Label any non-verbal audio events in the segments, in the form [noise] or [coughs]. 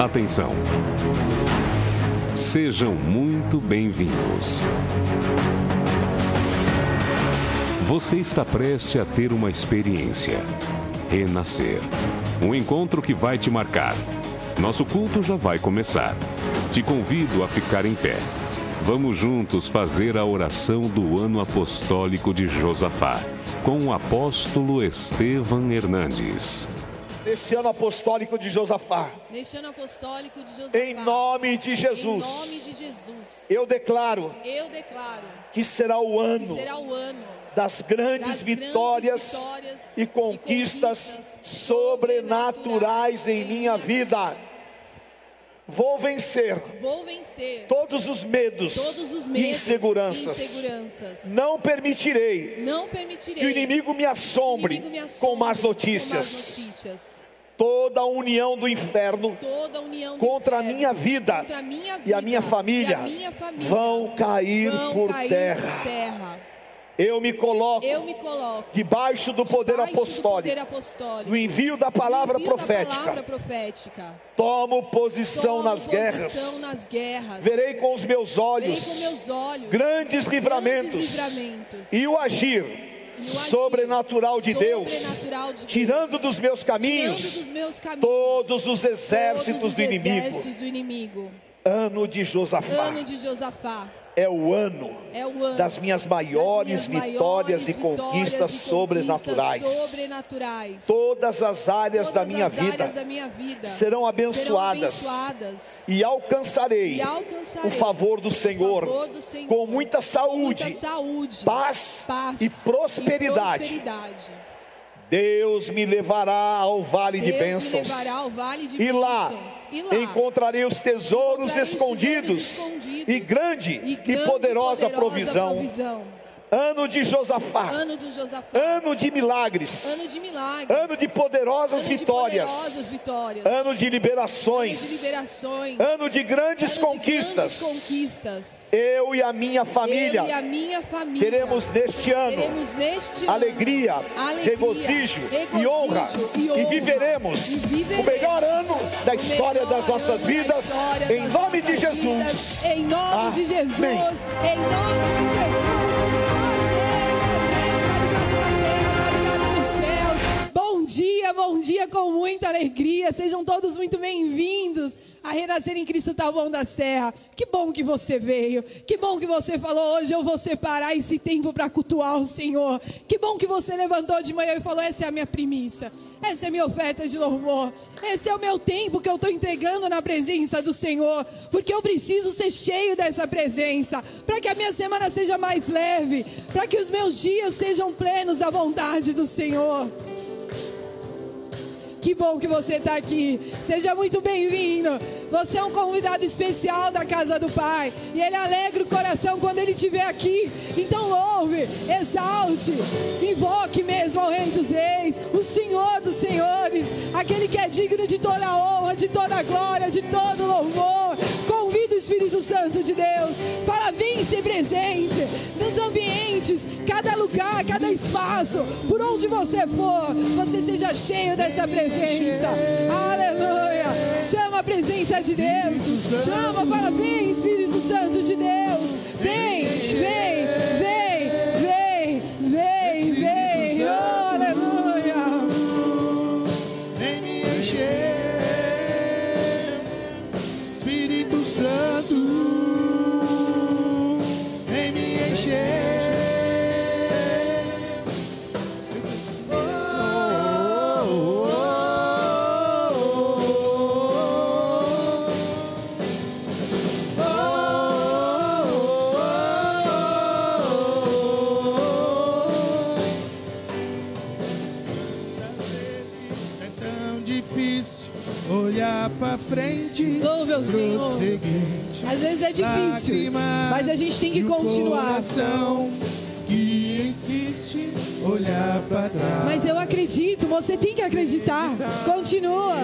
Atenção! Sejam muito bem-vindos. Você está prestes a ter uma experiência. Renascer. Um encontro que vai te marcar. Nosso culto já vai começar. Te convido a ficar em pé. Vamos juntos fazer a oração do ano apostólico de Josafá, com o apóstolo Estevam Hernandes. Neste ano apostólico de Josafá. Neste ano apostólico de Josafá. Em nome de Jesus. Em nome de Jesus. Eu declaro. Eu declaro. Que será o ano. Será o ano das grandes, das vitórias, grandes vitórias e conquistas, e conquistas sobrenaturais em minha vida. Vou vencer, Vou vencer todos, os medos, todos os medos e inseguranças. inseguranças. Não, permitirei Não permitirei que o inimigo me assombre, inimigo me assombre com, más notícias. com más notícias. Toda a união do inferno união do contra, inferno, a minha vida, contra a minha vida e a minha família, a minha família vão cair, vão por, cair terra. por terra. Eu me coloco, Eu me coloco debaixo do poder, debaixo do apostólico, poder apostólico, no envio da palavra envio profética. Da palavra profética. Tomo posição, Tomo nas, posição guerras. nas guerras. Verei com os meus olhos, meus olhos grandes, livramentos, grandes livramentos. e o agir, E o agir sobrenatural de Deus, sobrenatural de tirando Deus, dos meus caminhos tirando dos meus caminhos todos os exércitos todos os do inimigo. exércitos do inimigo. Ano de Josafá Ano de Josafá é o ano é o ano das minhas maiores das minhas vitórias maiores e conquistas sobrenaturais. sobrenaturais. Todas as áreas Todas da minha as vida áreas da minha vida serão abençoadas, serão abençoadas e alcançarei, e alcançarei o favor do Senhor, favor do Senhor com muita saúde, muita saúde, paz, paz e prosperidade. e prosperidade. Deus me levará ao vale de Deus me bênçãos. vale de E lá, bênçãos. E lá encontrarei os tesouros encontrarei os escondidos, tesouros escondidos e grande e e, grande poderosa, poderosa provisão. provisão. Ano de Josafá, Ano Josafá. ano de milagres, Ano de milagres. ano de poderosas Ano de vitórias, poderosas vitórias. ano de Ano liberações, de liberações. ano de grandes Ano de conquistas. grandes conquistas. Eu e a minha família e a minha família teremos neste ano teremos neste ano alegria, alegria, regozijo, e, regozijo honra, e honra. e viveremos E viveremos o melhor ano da história das nossas ano da vidas, história em nome de Jesus. em nome de Jesus. Amém. Em nome de Jesus. Dia, bom dia com muita alegria. Sejam todos muito bem-vindos a Renascer em Cristo Taboão da Serra. Que bom que você veio. Que bom que você falou hoje eu vou separar esse tempo para cultuar o Senhor. Que bom que você levantou de manhã e falou essa é a minha primícia. Essa é a minha oferta de louvor. Esse é o meu tempo que eu estou entregando na presença do Senhor. Porque eu preciso ser cheio dessa presença. Para que a minha semana seja mais leve. Para que os meus dias sejam plenos da vontade do Senhor. Que bom que você está aqui. Seja muito bem-vindo. Você é um convidado especial da casa do Pai. E Ele alegra o coração quando Ele estiver aqui. Então louve, exalte, invoque mesmo ao Rei dos Reis, o Senhor dos Senhores, aquele que é digno de toda a honra, de toda a glória, de todo louvor. Convida o Espírito Santo de Deus para vir ser presente nos ambientes, cada lugar, cada espaço, por onde você for, você seja cheio dessa presença. Aleluia! Chama a presença de Deus. Chama para vir, Espírito Santo de Deus. Vem, vem, vem, vem, vem, vem. Oh, Vem me encher. Oh, oh, oh, oh, oh. É tão difícil olhar pra frente, Louve ao Senhor. Às vezes é difícil, mas a gente tem que continuar. que insiste olhar pra trás. Mas eu acredito, você tem que acreditar. Continua.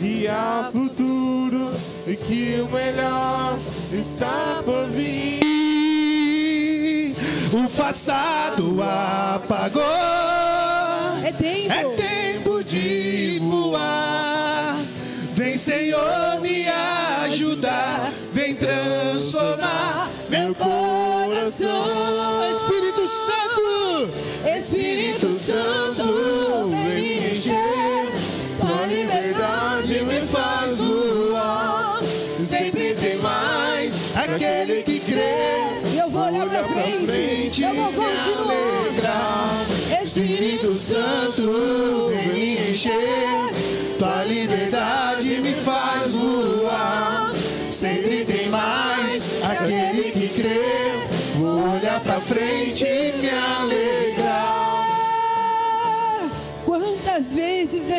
e ao futuro e que o melhor está por vir. O passado apagou.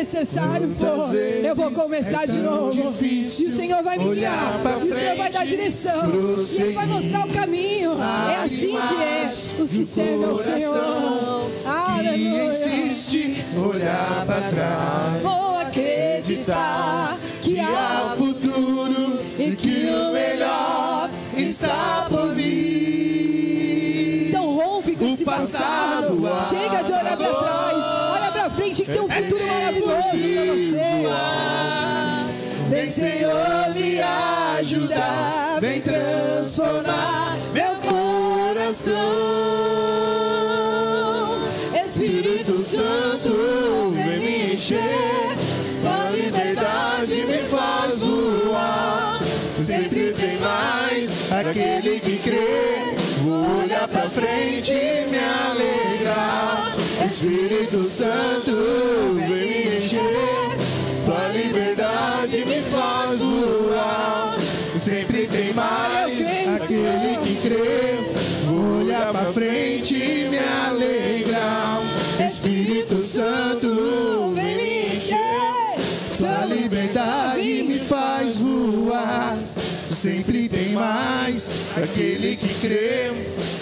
Necessário for, eu vou começar é de novo. E o Senhor vai me guiar. E o Senhor vai dar direção. E Ele vai mostrar o caminho. É assim que é. Os que servem ao Senhor. E Aleluia. insiste olhar pra trás. Vou acreditar que há futuro aquele que crê. Vou olhar pra frente aquele que crê.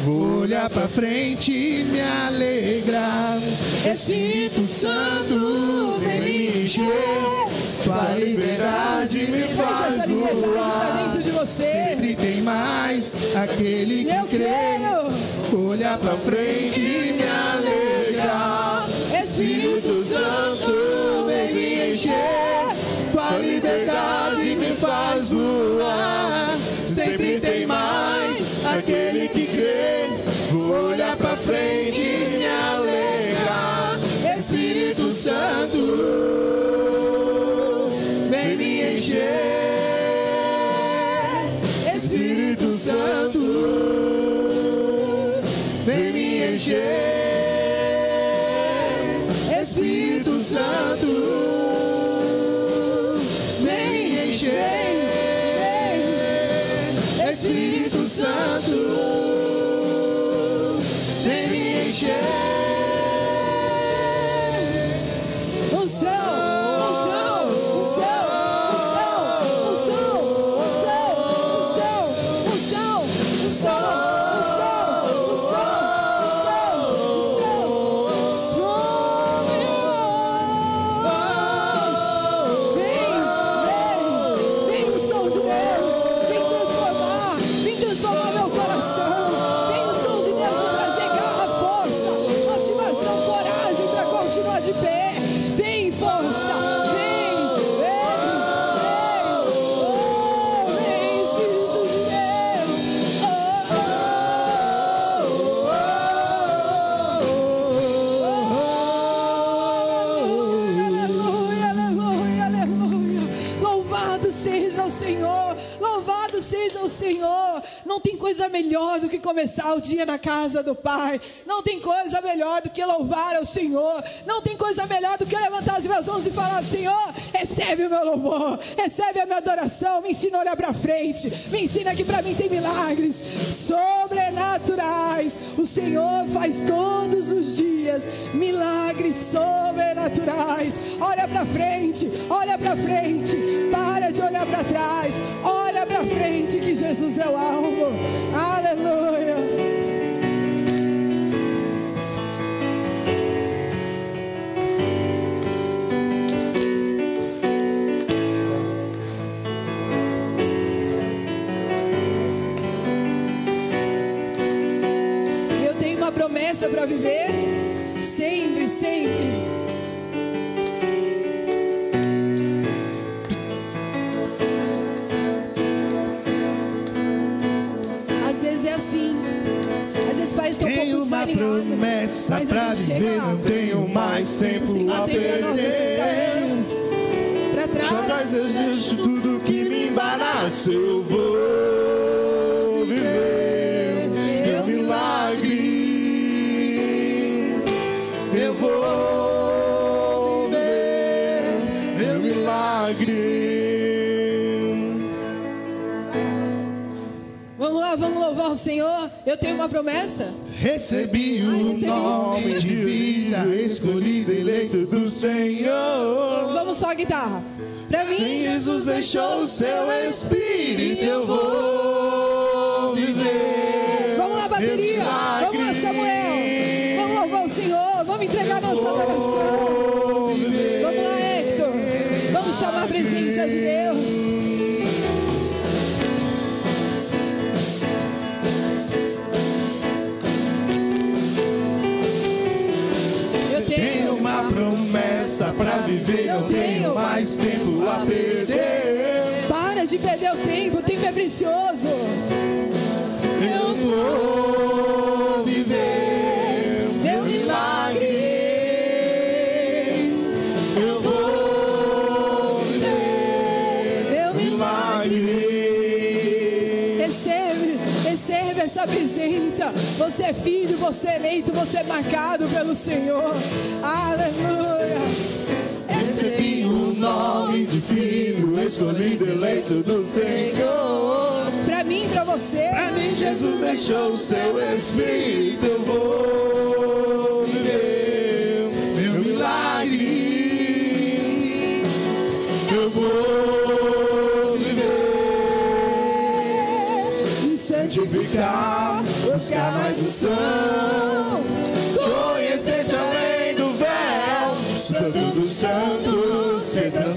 Vou olhar pra frente e me alegrar. Espírito Santo, vem me encher. Tua liberdade me faz voar. dentro de você. Sempre tem mais aquele que Eu crê. Olhar pra frente e me alegrar. Espírito Santo, vem me encher. Tua liberdade me faz voar. Sempre tem mais aquele que crê. Vou olhar pra frente e me alegrar. Espírito Santo, vem me encher. Espírito Santo, vem me encher. Espírito Santo, się coisa melhor do que começar o dia na casa do Pai. Não tem coisa melhor do que louvar ao Senhor. Não tem coisa melhor do que levantar as minhas mãos e falar: Senhor, recebe o meu louvor, recebe a minha adoração. Me ensina a olhar para frente. Me ensina que para mim tem milagres sobrenaturais. O Senhor faz todos os dias milagres sobrenaturais. Olha para frente, olha para frente. Para de olhar para trás. Olha para frente que Jesus é o alvo. Aleluia. Promessa para viver sempre, sempre. Às vezes é assim. Às vezes parece que um Tenho pouco uma promessa mas pra viver, não tenho mais tempo a pra perder. Pra Pra trás. trás eu deixo tudo que me embaraça, eu vou Vamos louvar o Senhor. Eu tenho uma promessa. Recebi o recebi. nome de vida, escolhido, eleito do Senhor. Vamos só a guitarra. Pra mim, Em Jesus deixou o seu espírito, eu vou viver. Vamos lá, bateria. Vamos lá, Samuel. Vamos louvar o Senhor. Vamos entregar nossa adoração. Vamos lá, Hector. Vamos chamar a presença de Deus. Eu não tenho. mais tempo a perder. Para de perder o tempo, o tempo é precioso. Eu vou viver Meu milagre. Eu vou viver Meu milagre. Recebe, recebe essa presença. Você é filho, você é eleito, você é marcado pelo Senhor. Aleluia. O nome de filho, escolhido, eleito do Senhor. Pra mim, pra você. Pra mim, Jesus deixou o seu espírito, eu vou viver meu milagre. Eu vou viver, Me santificar, buscar mais unção, conhecer-te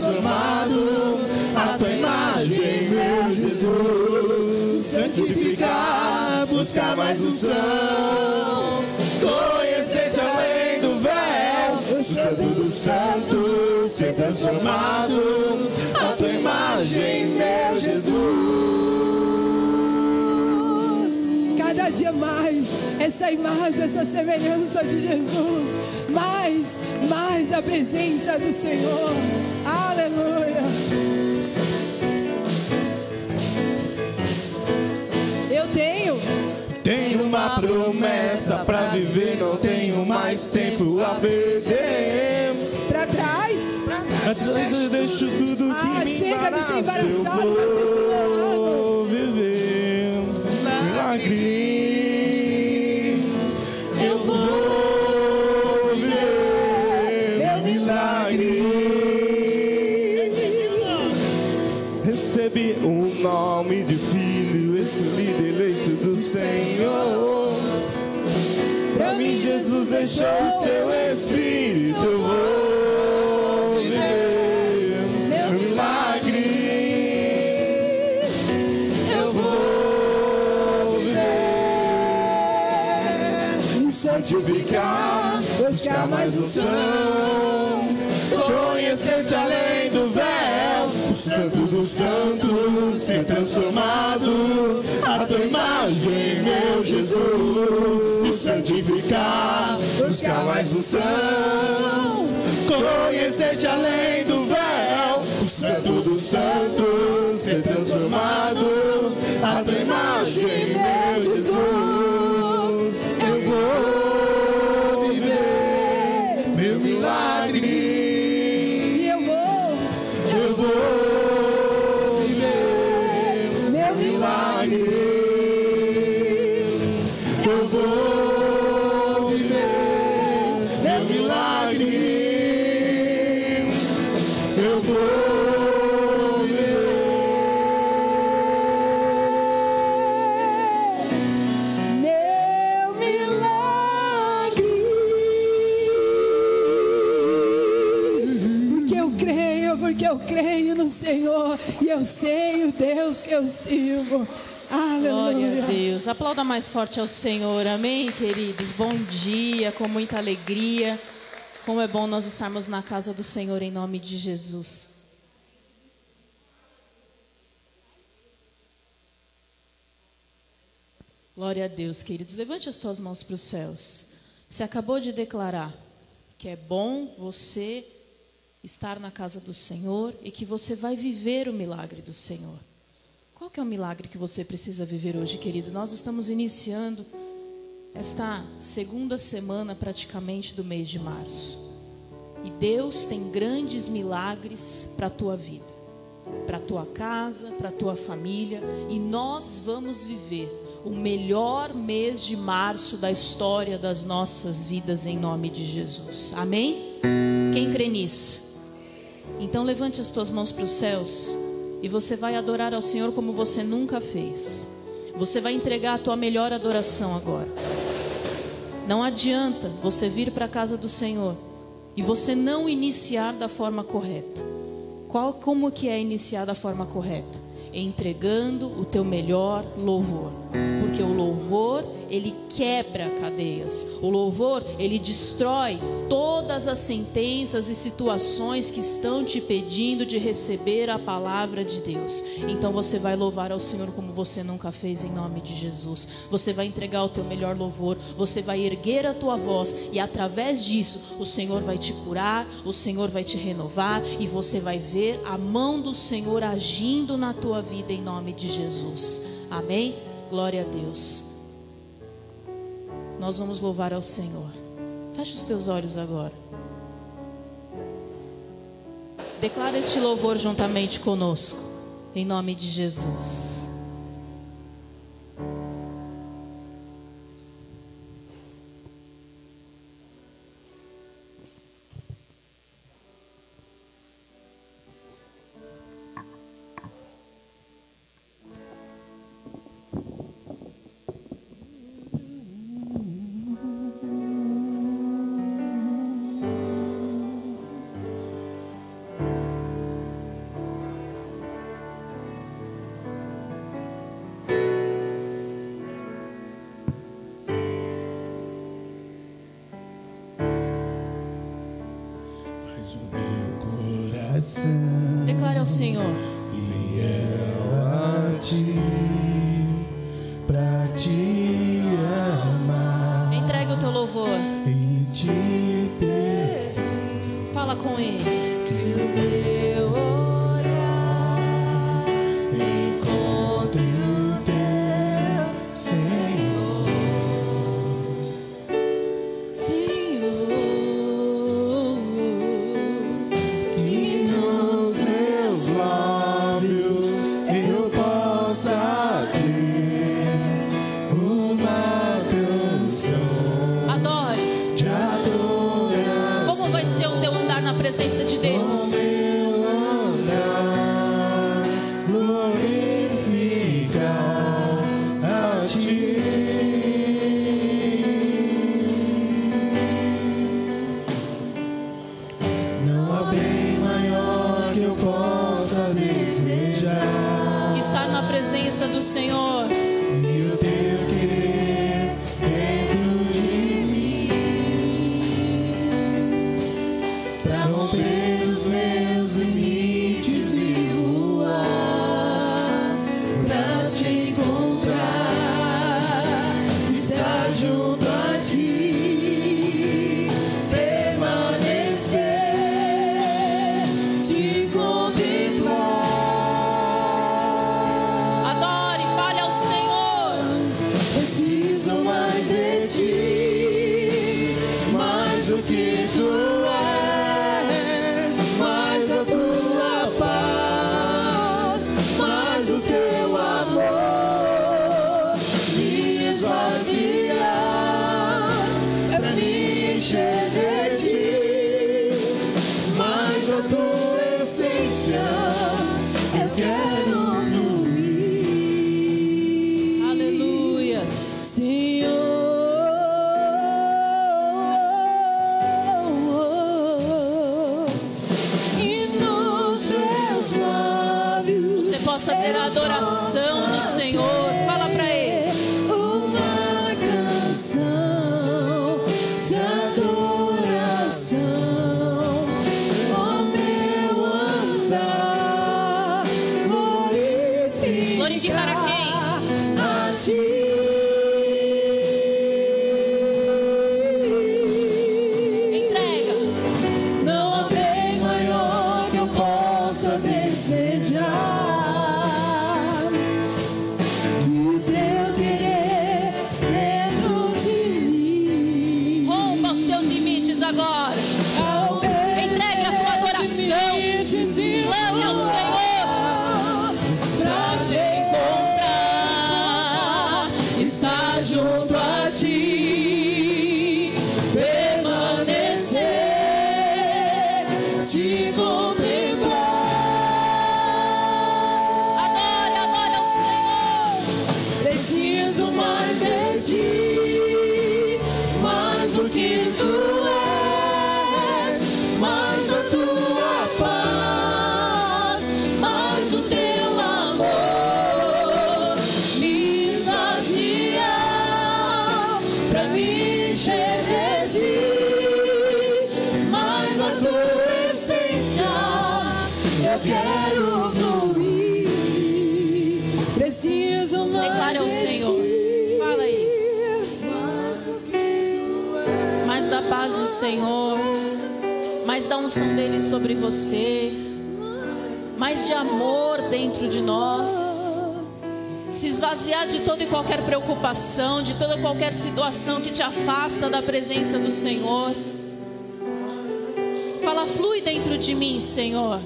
transformado, a tua imagem, meu Jesus, santificar, buscar mais unção, conhecer-te além do véu, santo dos santos, ser transformado, a tua imagem, meu Jesus. cada dia mais essa imagem, essa semelhança de Jesus. Mais, mais a presença do Senhor. Aleluia. Eu tenho. Tenho uma promessa pra viver, não tenho mais tempo a perder. Pra trás. Atrás eu deixo tudo que Ah, me chega de ser embaraça, eu vou viver milagre. Deixou seu espírito, vou viver. Meu milagre. Eu vou viver, santificar, buscar mais unção, conhecer-te além do véu, o santo dos santos, ser transformado, a tua imagem, meu Jesus, santificar, buscar mais unção, conhecer-te além do véu, o santo dos santos, ser transformado, a tua imagem, eu sirvo. Glória a Aleluia. Deus. Aplauda mais forte ao Senhor. Amém, queridos. Bom dia, com muita alegria. Como é bom nós estarmos na casa do Senhor em nome de Jesus. Glória a Deus, queridos. Levante as tuas mãos para os céus. Você acabou de declarar que é bom você estar na casa do Senhor e que você vai viver o milagre do Senhor. Qual que é o milagre que você precisa viver hoje, querido? Nós estamos iniciando esta segunda semana praticamente do mês de março. E Deus tem grandes milagres para a tua vida, para a tua casa, para a tua família, e nós vamos viver o melhor mês de março da história das nossas vidas em nome de Jesus. Amém? Quem crê nisso? Então levante as tuas mãos para os céus e você vai adorar ao Senhor como você nunca fez. Você vai entregar a tua melhor adoração agora. Não adianta você vir para a casa do Senhor e você não iniciar da forma correta. Qual como que é iniciar da forma correta? Entregando o teu melhor louvor. Porque o louvor ele quebra cadeias. O louvor, ele destrói todas as sentenças e situações que estão te pedindo de receber a palavra de Deus. Então você vai louvar ao Senhor como você nunca fez em nome de Jesus. Você vai entregar o teu melhor louvor, você vai erguer a tua voz e através disso o Senhor vai te curar, o Senhor vai te renovar e você vai ver a mão do Senhor agindo na tua vida em nome de Jesus. Amém? Glória a Deus nós vamos louvar ao Senhor. Feche os teus olhos agora. Declara este louvor juntamente conosco, em nome de Jesus. Unção dele sobre você. Mais de amor dentro de nós. Se esvaziar de toda e qualquer preocupação, de toda e qualquer situação que te afasta da presença do Senhor. Fala, flui dentro de mim, Senhor.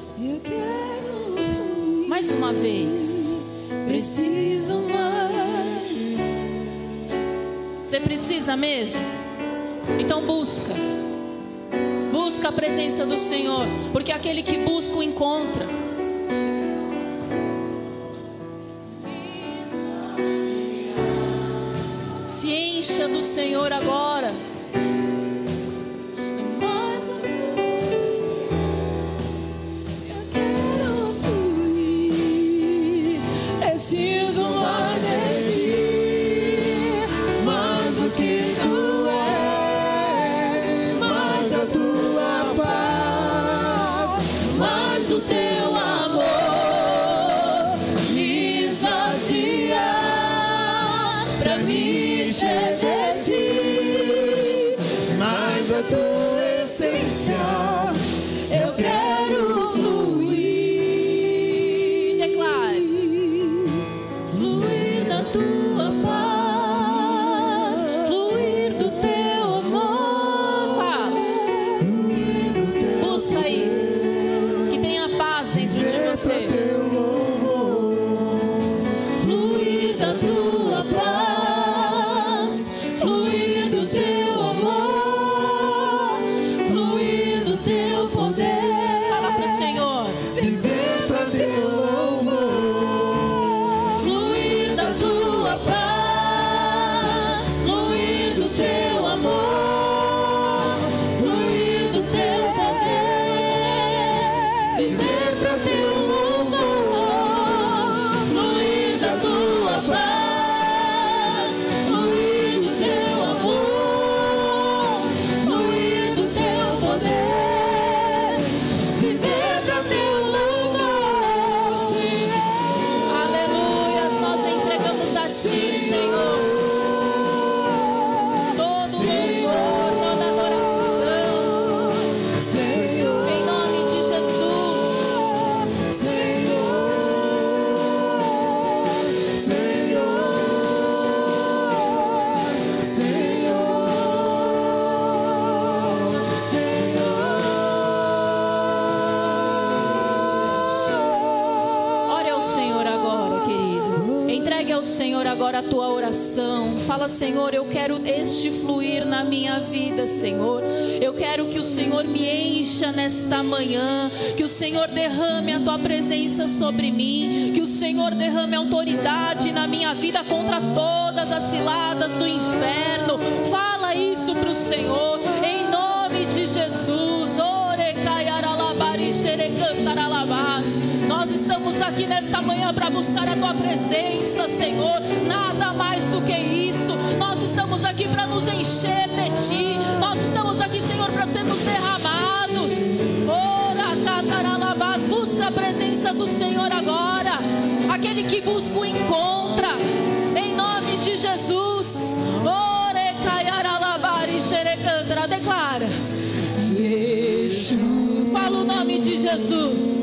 Mais uma vez. Preciso mais. Você precisa mesmo? Então busca. Busca a presença do Senhor, porque aquele que busca o encontra. Se encha do Senhor agora. Fala, Senhor, eu quero este fluir na minha vida, Senhor. Eu quero que o Senhor me encha nesta manhã. Que o Senhor derrame a tua presença sobre mim. Que o Senhor derrame autoridade na minha vida contra todas as ciladas do inferno. Fala isso para o Senhor, estamos aqui nesta manhã para buscar a tua presença, Senhor. Nada mais do que isso. Nós estamos aqui para nos encher de ti. Nós estamos aqui, Senhor, para sermos derramados. Ora, cataralabás. Busca a presença do Senhor agora. Aquele que busca o encontra. Em nome de Jesus. Ore, xerecantara. Declara. Fala o nome de Jesus.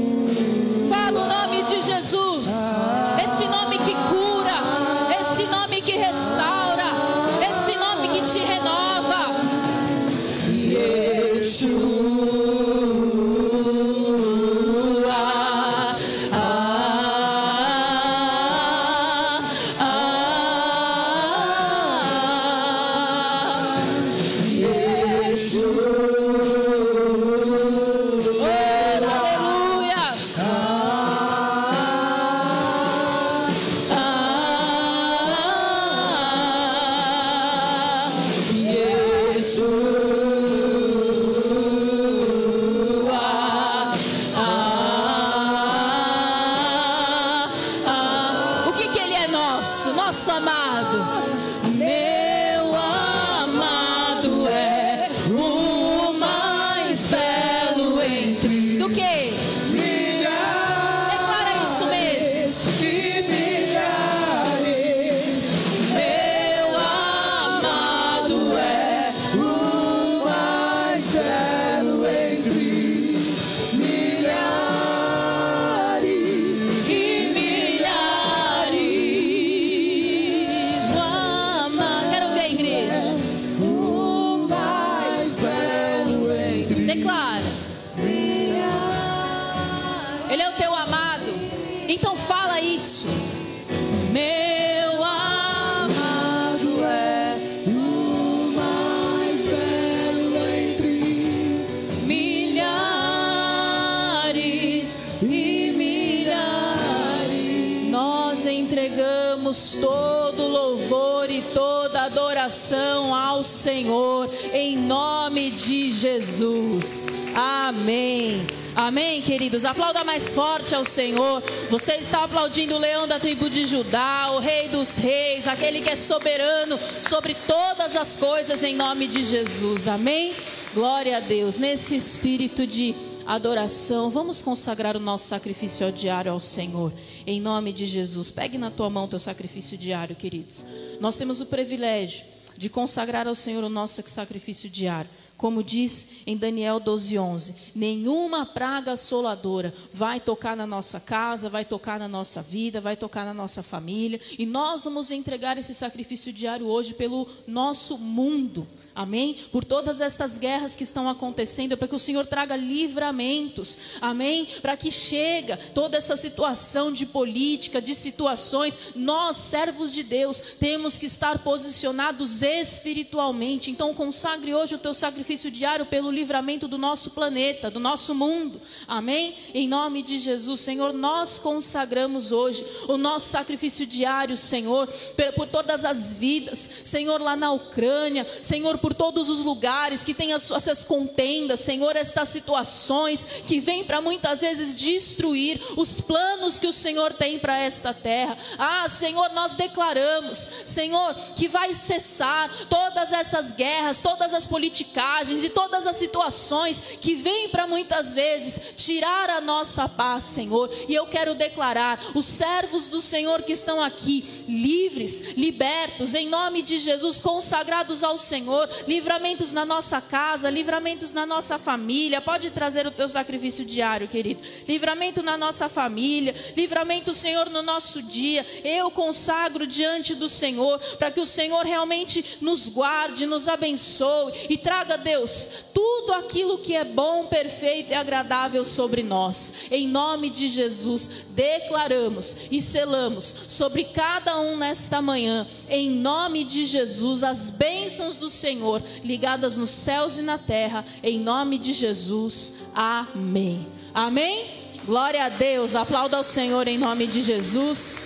Senhor, em nome de Jesus. Amém. Amém, queridos. Aplauda mais forte ao Senhor. Você está aplaudindo o leão da tribo de Judá, o rei dos reis, aquele que é soberano sobre todas as coisas em nome de Jesus. Amém. Glória a Deus. Nesse espírito de adoração, vamos consagrar o nosso sacrifício diário ao Senhor. Em nome de Jesus. Pegue na tua mão teu sacrifício diário, queridos. Nós temos o privilégio de consagrar ao Senhor o nosso sacrifício diário. Como diz em Daniel 12:11, nenhuma praga assoladora vai tocar na nossa casa, vai tocar na nossa vida, vai tocar na nossa família, e nós vamos entregar esse sacrifício diário hoje pelo nosso mundo. Amém? Por todas estas guerras que estão acontecendo, para que o Senhor traga livramentos. Amém? Para que chega toda essa situação de política, de situações, nós, servos de Deus, temos que estar posicionados espiritualmente. Então consagre hoje o teu sacrifício diário pelo livramento do nosso planeta, do nosso mundo. Amém? Em nome de Jesus, Senhor, nós consagramos hoje o nosso sacrifício diário, Senhor, por todas as vidas, Senhor, lá na Ucrânia, Senhor, por todos os lugares que tem as, essas contendas, Senhor, estas situações que vêm para muitas vezes destruir os planos que o Senhor tem para esta terra. Ah, Senhor, nós declaramos, Senhor, que vai cessar todas essas guerras, todas as politicagens e todas as situações que vêm para muitas vezes tirar a nossa paz, Senhor. E eu quero declarar: os servos do Senhor que estão aqui, livres, libertos, em nome de Jesus, consagrados ao Senhor, livramentos na nossa casa, livramentos na nossa família. Pode trazer o teu sacrifício diário, querido. Livramento na nossa família, livramento, Senhor, no nosso dia. Eu consagro diante do Senhor, para que o Senhor realmente nos guarde, nos abençoe e traga, Deus, tudo aquilo que é bom, perfeito e agradável sobre nós. Em nome de Jesus, declaramos e selamos sobre cada um nesta manhã, em nome de Jesus, as bênçãos do Senhor Senhor, ligadas nos céus e na terra, em nome de Jesus. Amém. Amém? Glória a Deus. Aplauda ao Senhor em nome de Jesus.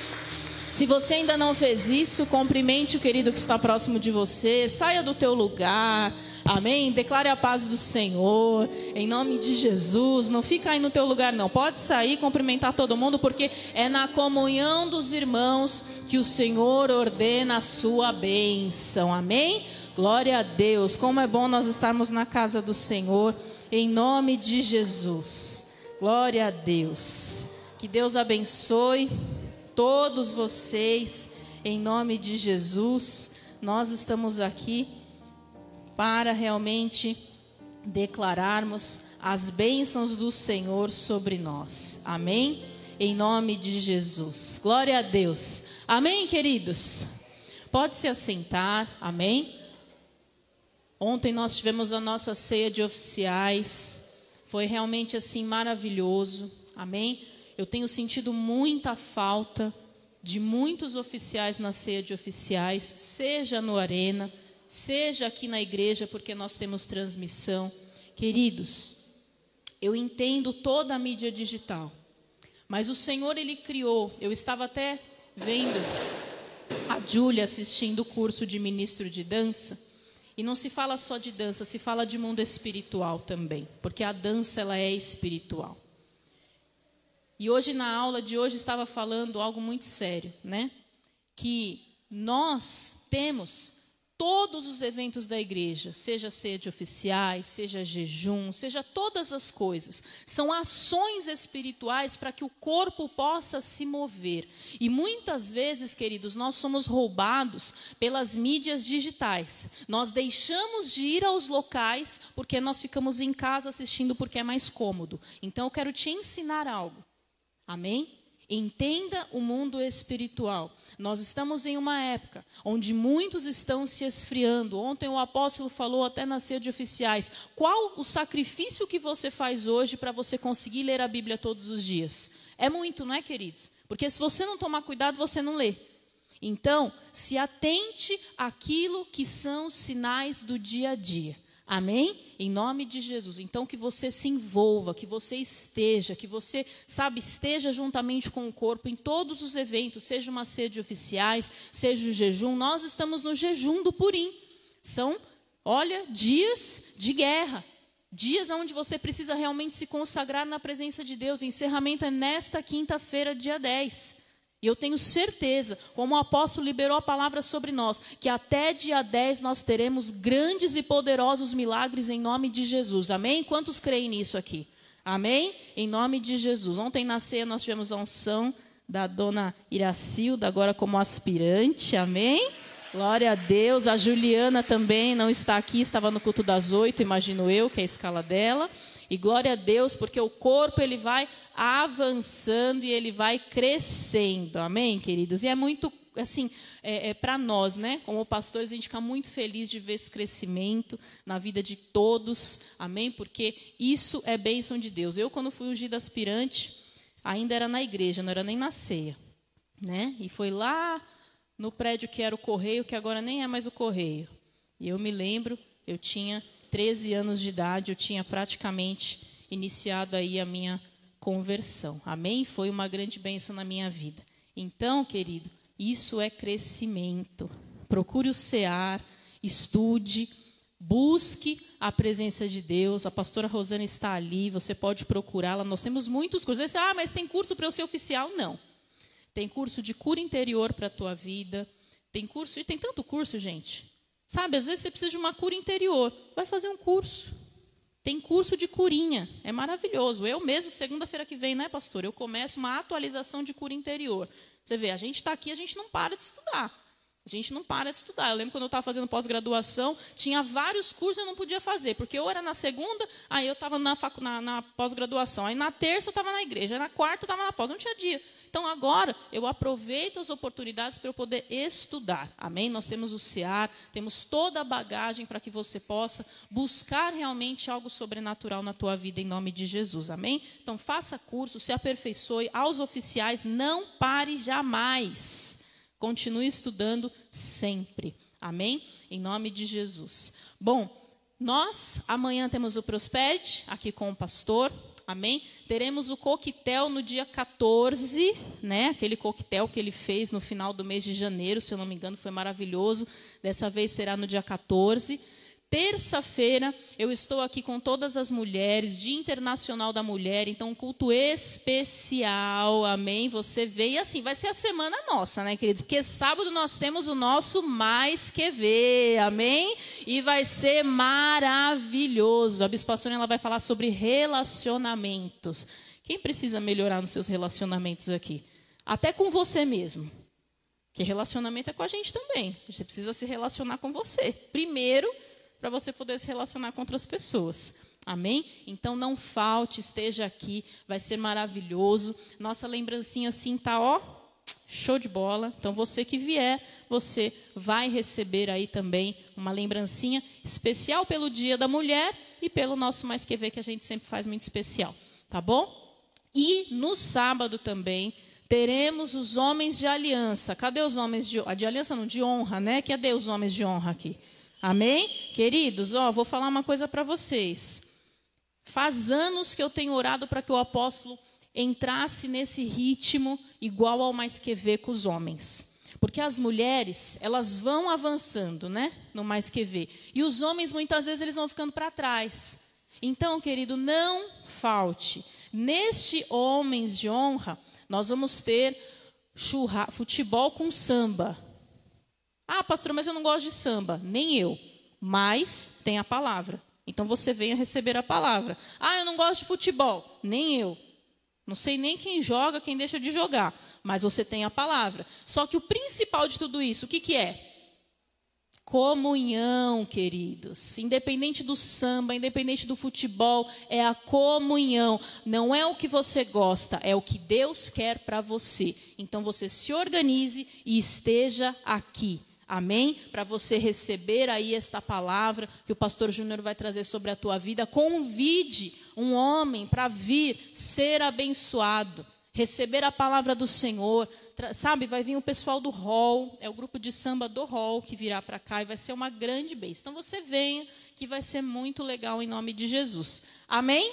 Se você ainda não fez isso, cumprimente o querido que está próximo de você, saia do teu lugar. Amém? Declare a paz do Senhor, em nome de Jesus. Não fica aí no teu lugar, não. Pode sair, cumprimentar todo mundo, porque é na comunhão dos irmãos que o Senhor ordena a sua bênção. Amém? Glória a Deus. Como é bom nós estarmos na casa do Senhor, em nome de Jesus. Glória a Deus. Que Deus abençoe todos vocês, em nome de Jesus. Nós estamos aqui para realmente declararmos as bênçãos do Senhor sobre nós. Amém? Em nome de Jesus. Glória a Deus. Amém, queridos? Pode se assentar. Amém? Ontem nós tivemos a nossa ceia de oficiais. Foi realmente assim maravilhoso. Amém? Eu tenho sentido muita falta de muitos oficiais na ceia de oficiais, seja no Arena, seja aqui na igreja, porque nós temos transmissão. Queridos, eu entendo toda a mídia digital, mas o Senhor ele criou. Eu estava até vendo a Júlia assistindo o curso de ministro de dança. E não se fala só de dança, se fala de mundo espiritual também, porque a dança ela é espiritual. E hoje na aula de hoje estava falando algo muito sério, né? Que nós temos todos os eventos da igreja, seja sede oficiais, seja jejum, seja todas as coisas, são ações espirituais para que o corpo possa se mover. E muitas vezes, queridos, nós somos roubados pelas mídias digitais. Nós deixamos de ir aos locais porque nós ficamos em casa assistindo porque é mais cômodo. Então eu quero te ensinar algo. Amém? Entenda o mundo espiritual. Nós estamos em uma época onde muitos estão se esfriando. Ontem o apóstolo falou até na ceia de oficiais. Qual o sacrifício que você faz hoje para você conseguir ler a Bíblia todos os dias? É muito, não é, queridos? Porque se você não tomar cuidado, você não lê. Então, se atente àquilo que são sinais do dia a dia. Amém? Em nome de Jesus. Então que você se envolva, que você esteja, que você, sabe, esteja juntamente com o corpo em todos os eventos, seja uma sede oficiais, seja o jejum. Nós estamos no jejum do Purim. São, olha, dias de guerra. Dias onde você precisa realmente se consagrar na presença de Deus. O encerramento é nesta quinta-feira, dia 10. E eu tenho certeza, como o apóstolo liberou a palavra sobre nós, que até dia 10 nós teremos grandes e poderosos milagres em nome de Jesus. Amém? Quantos creem nisso aqui? Amém? Em nome de Jesus. Ontem na ceia nós tivemos a unção da dona Iracilda, agora como aspirante. Amém? Glória a Deus. A Juliana também não está aqui, estava no culto das oito, imagino eu, que é a escala dela. E glória a Deus, porque o corpo ele vai avançando e ele vai crescendo. Amém, queridos? E é muito assim, é, é para nós, né? Como pastores, a gente fica muito feliz de ver esse crescimento na vida de todos, amém? Porque isso é bênção de Deus. Eu, quando fui ungida aspirante, ainda era na igreja, não era nem na ceia, né? E foi lá no prédio que era o correio, que agora nem é mais o correio. E eu me lembro, eu tinha 13 anos de idade, eu tinha praticamente iniciado aí a minha conversão. Amém? Foi uma grande bênção na minha vida. Então, querido, isso é crescimento. Procure o CEAR, estude, busque a presença de Deus. A pastora Rosana está ali, você pode procurá-la. Nós temos muitos cursos. Você, ah, mas tem curso para eu ser oficial? Não. Tem curso de cura interior para a tua vida. Tem curso, e tem tanto curso, gente. Sabe, às vezes você precisa de uma cura interior. Vai fazer um curso. Tem curso de curinha. É maravilhoso. Eu mesmo, segunda-feira que vem, né, pastor? Eu começo uma atualização de cura interior. Você vê, a gente está aqui, a gente não para de estudar. A gente não para de estudar. Eu lembro quando eu estava fazendo pós-graduação, tinha vários cursos eu não podia fazer, porque eu era na segunda, aí eu estava na, na, na pós-graduação, aí na terça eu estava na igreja, aí na quarta eu estava na pós, não tinha dia. Então agora eu aproveito as oportunidades para eu poder estudar. Amém? Nós temos o CEAR, temos toda a bagagem para que você possa buscar realmente algo sobrenatural na tua vida em nome de Jesus. Amém? Então faça curso, se aperfeiçoe aos oficiais, não pare jamais. Continue estudando sempre. Amém? Em nome de Jesus. Bom, nós amanhã temos o Prosperity aqui com o pastor. Amém? Teremos o coquetel no dia 14, né? Aquele coquetel que ele fez no final do mês de janeiro, se eu não me engano, foi maravilhoso. Dessa vez será no dia 14. Terça-feira eu estou aqui com todas as mulheres, Dia Internacional da Mulher, então um culto especial, amém? Você veio assim, vai ser a semana nossa, né, queridos? Porque sábado nós temos o nosso Mais Que Ver, amém? E vai ser maravilhoso. A Bispa Sônia, ela vai falar sobre relacionamentos. Quem precisa melhorar nos seus relacionamentos aqui? Até com você mesmo. Que relacionamento é com a gente também. Você precisa se relacionar com você. Primeiro, para você poder se relacionar com outras pessoas. Amém? Então não falte, esteja aqui, vai ser maravilhoso. Nossa lembrancinha assim tá, ó, show de bola. Então você que vier, você vai receber aí também uma lembrancinha especial pelo Dia da Mulher e pelo nosso mais que ver que a gente sempre faz muito especial, tá bom? E no sábado também teremos os homens de aliança. Cadê os homens de, de aliança não de honra, né? Cadê os homens de honra aqui? Amém? Queridos, ó, vou falar uma coisa para vocês. Faz anos que eu tenho orado para que o apóstolo entrasse nesse ritmo igual ao mais que ver com os homens. Porque as mulheres, elas vão avançando, né? No mais que ver. E os homens, muitas vezes, eles vão ficando para trás. Então, querido, não falte. Neste Homens de Honra, nós vamos ter churra, futebol com samba. Ah, pastor, mas eu não gosto de samba. Nem eu. Mas tem a palavra. Então você venha receber a palavra. Ah, eu não gosto de futebol. Nem eu. Não sei nem quem joga, quem deixa de jogar. Mas você tem a palavra. Só que o principal de tudo isso, o que, que é? Comunhão, queridos. Independente do samba, independente do futebol, é a comunhão. Não é o que você gosta, é o que Deus quer para você. Então você se organize e esteja aqui. Amém? Para você receber aí esta palavra que o pastor Júnior vai trazer sobre a tua vida, convide um homem para vir ser abençoado, receber a palavra do Senhor. Sabe, vai vir o pessoal do hall, é o grupo de samba do hall que virá para cá e vai ser uma grande bênção. Então você venha, que vai ser muito legal em nome de Jesus. Amém?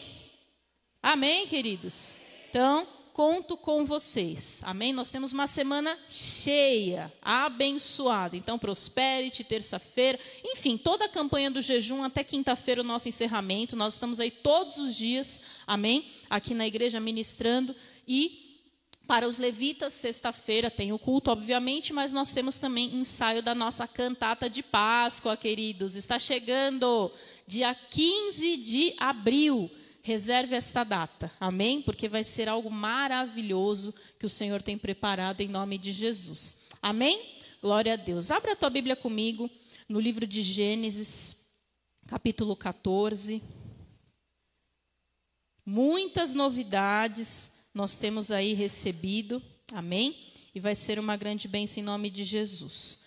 Amém, queridos? Então, conto com vocês. Amém? Nós temos uma semana cheia, abençoada. Então, Prosperity, terça-feira, enfim, toda a campanha do jejum até quinta-feira, o nosso encerramento. Nós estamos aí todos os dias, amém? Aqui na igreja ministrando. E para os levitas, sexta-feira tem o culto, obviamente, mas nós temos também ensaio da nossa cantata de Páscoa, queridos. Está chegando dia 15 de abril. Reserve esta data, amém? Porque vai ser algo maravilhoso que o Senhor tem preparado em nome de Jesus. Amém? Glória a Deus. Abra a tua Bíblia comigo no livro de Gênesis, capítulo 14. Muitas novidades nós temos aí recebido, amém? E vai ser uma grande bênção em nome de Jesus.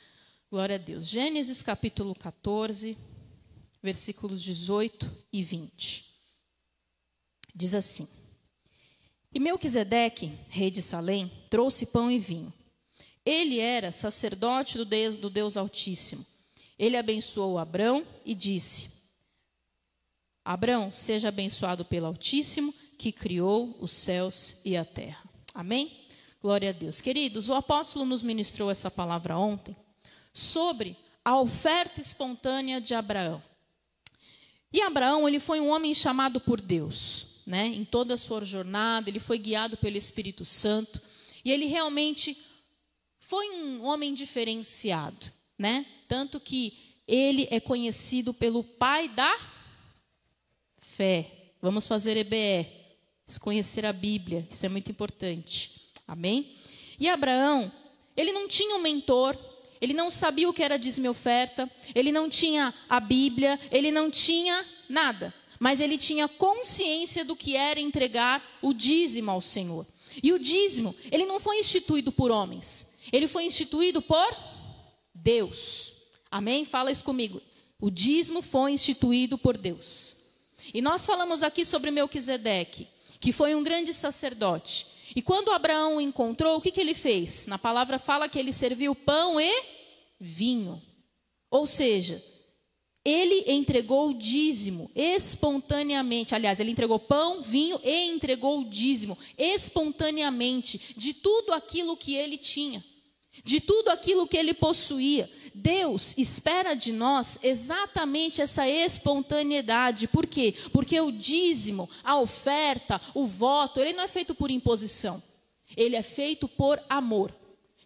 Glória a Deus. Gênesis capítulo 14, versículos 18 e 20. Diz assim: E Melquisedeque, rei de Salém, trouxe pão e vinho. Ele era sacerdote do Deus, do Deus Altíssimo. Ele abençoou Abrão e disse: Abrão, seja abençoado pelo Altíssimo, que criou os céus e a terra. Amém? Glória a Deus. Queridos, o apóstolo nos ministrou essa palavra ontem sobre a oferta espontânea de Abraão. E Abraão, ele foi um homem chamado por Deus né, em toda a sua jornada, ele foi guiado pelo Espírito Santo, e ele realmente foi um homem diferenciado, né? Tanto que ele é conhecido pelo pai da fé. Vamos fazer EBE, conhecer a Bíblia, isso é muito importante. Amém? E Abraão, ele não tinha um mentor, ele não sabia o que era dízimo oferta, ele não tinha a Bíblia, ele não tinha nada mas ele tinha consciência do que era entregar o dízimo ao Senhor. E o dízimo, ele não foi instituído por homens, ele foi instituído por Deus. Amém? Fala isso comigo. O dízimo foi instituído por Deus. E nós falamos aqui sobre Melquisedeque, que foi um grande sacerdote. E quando Abraão o encontrou, o que, que ele fez? Na palavra fala que ele serviu pão e vinho. Ou seja, ele entregou o dízimo espontaneamente. Aliás, ele entregou pão, vinho e entregou o dízimo espontaneamente de tudo aquilo que ele tinha, de tudo aquilo que ele possuía. Deus espera de nós exatamente essa espontaneidade. Por quê? Porque o dízimo, a oferta, o voto, ele não é feito por imposição. Ele é feito por amor.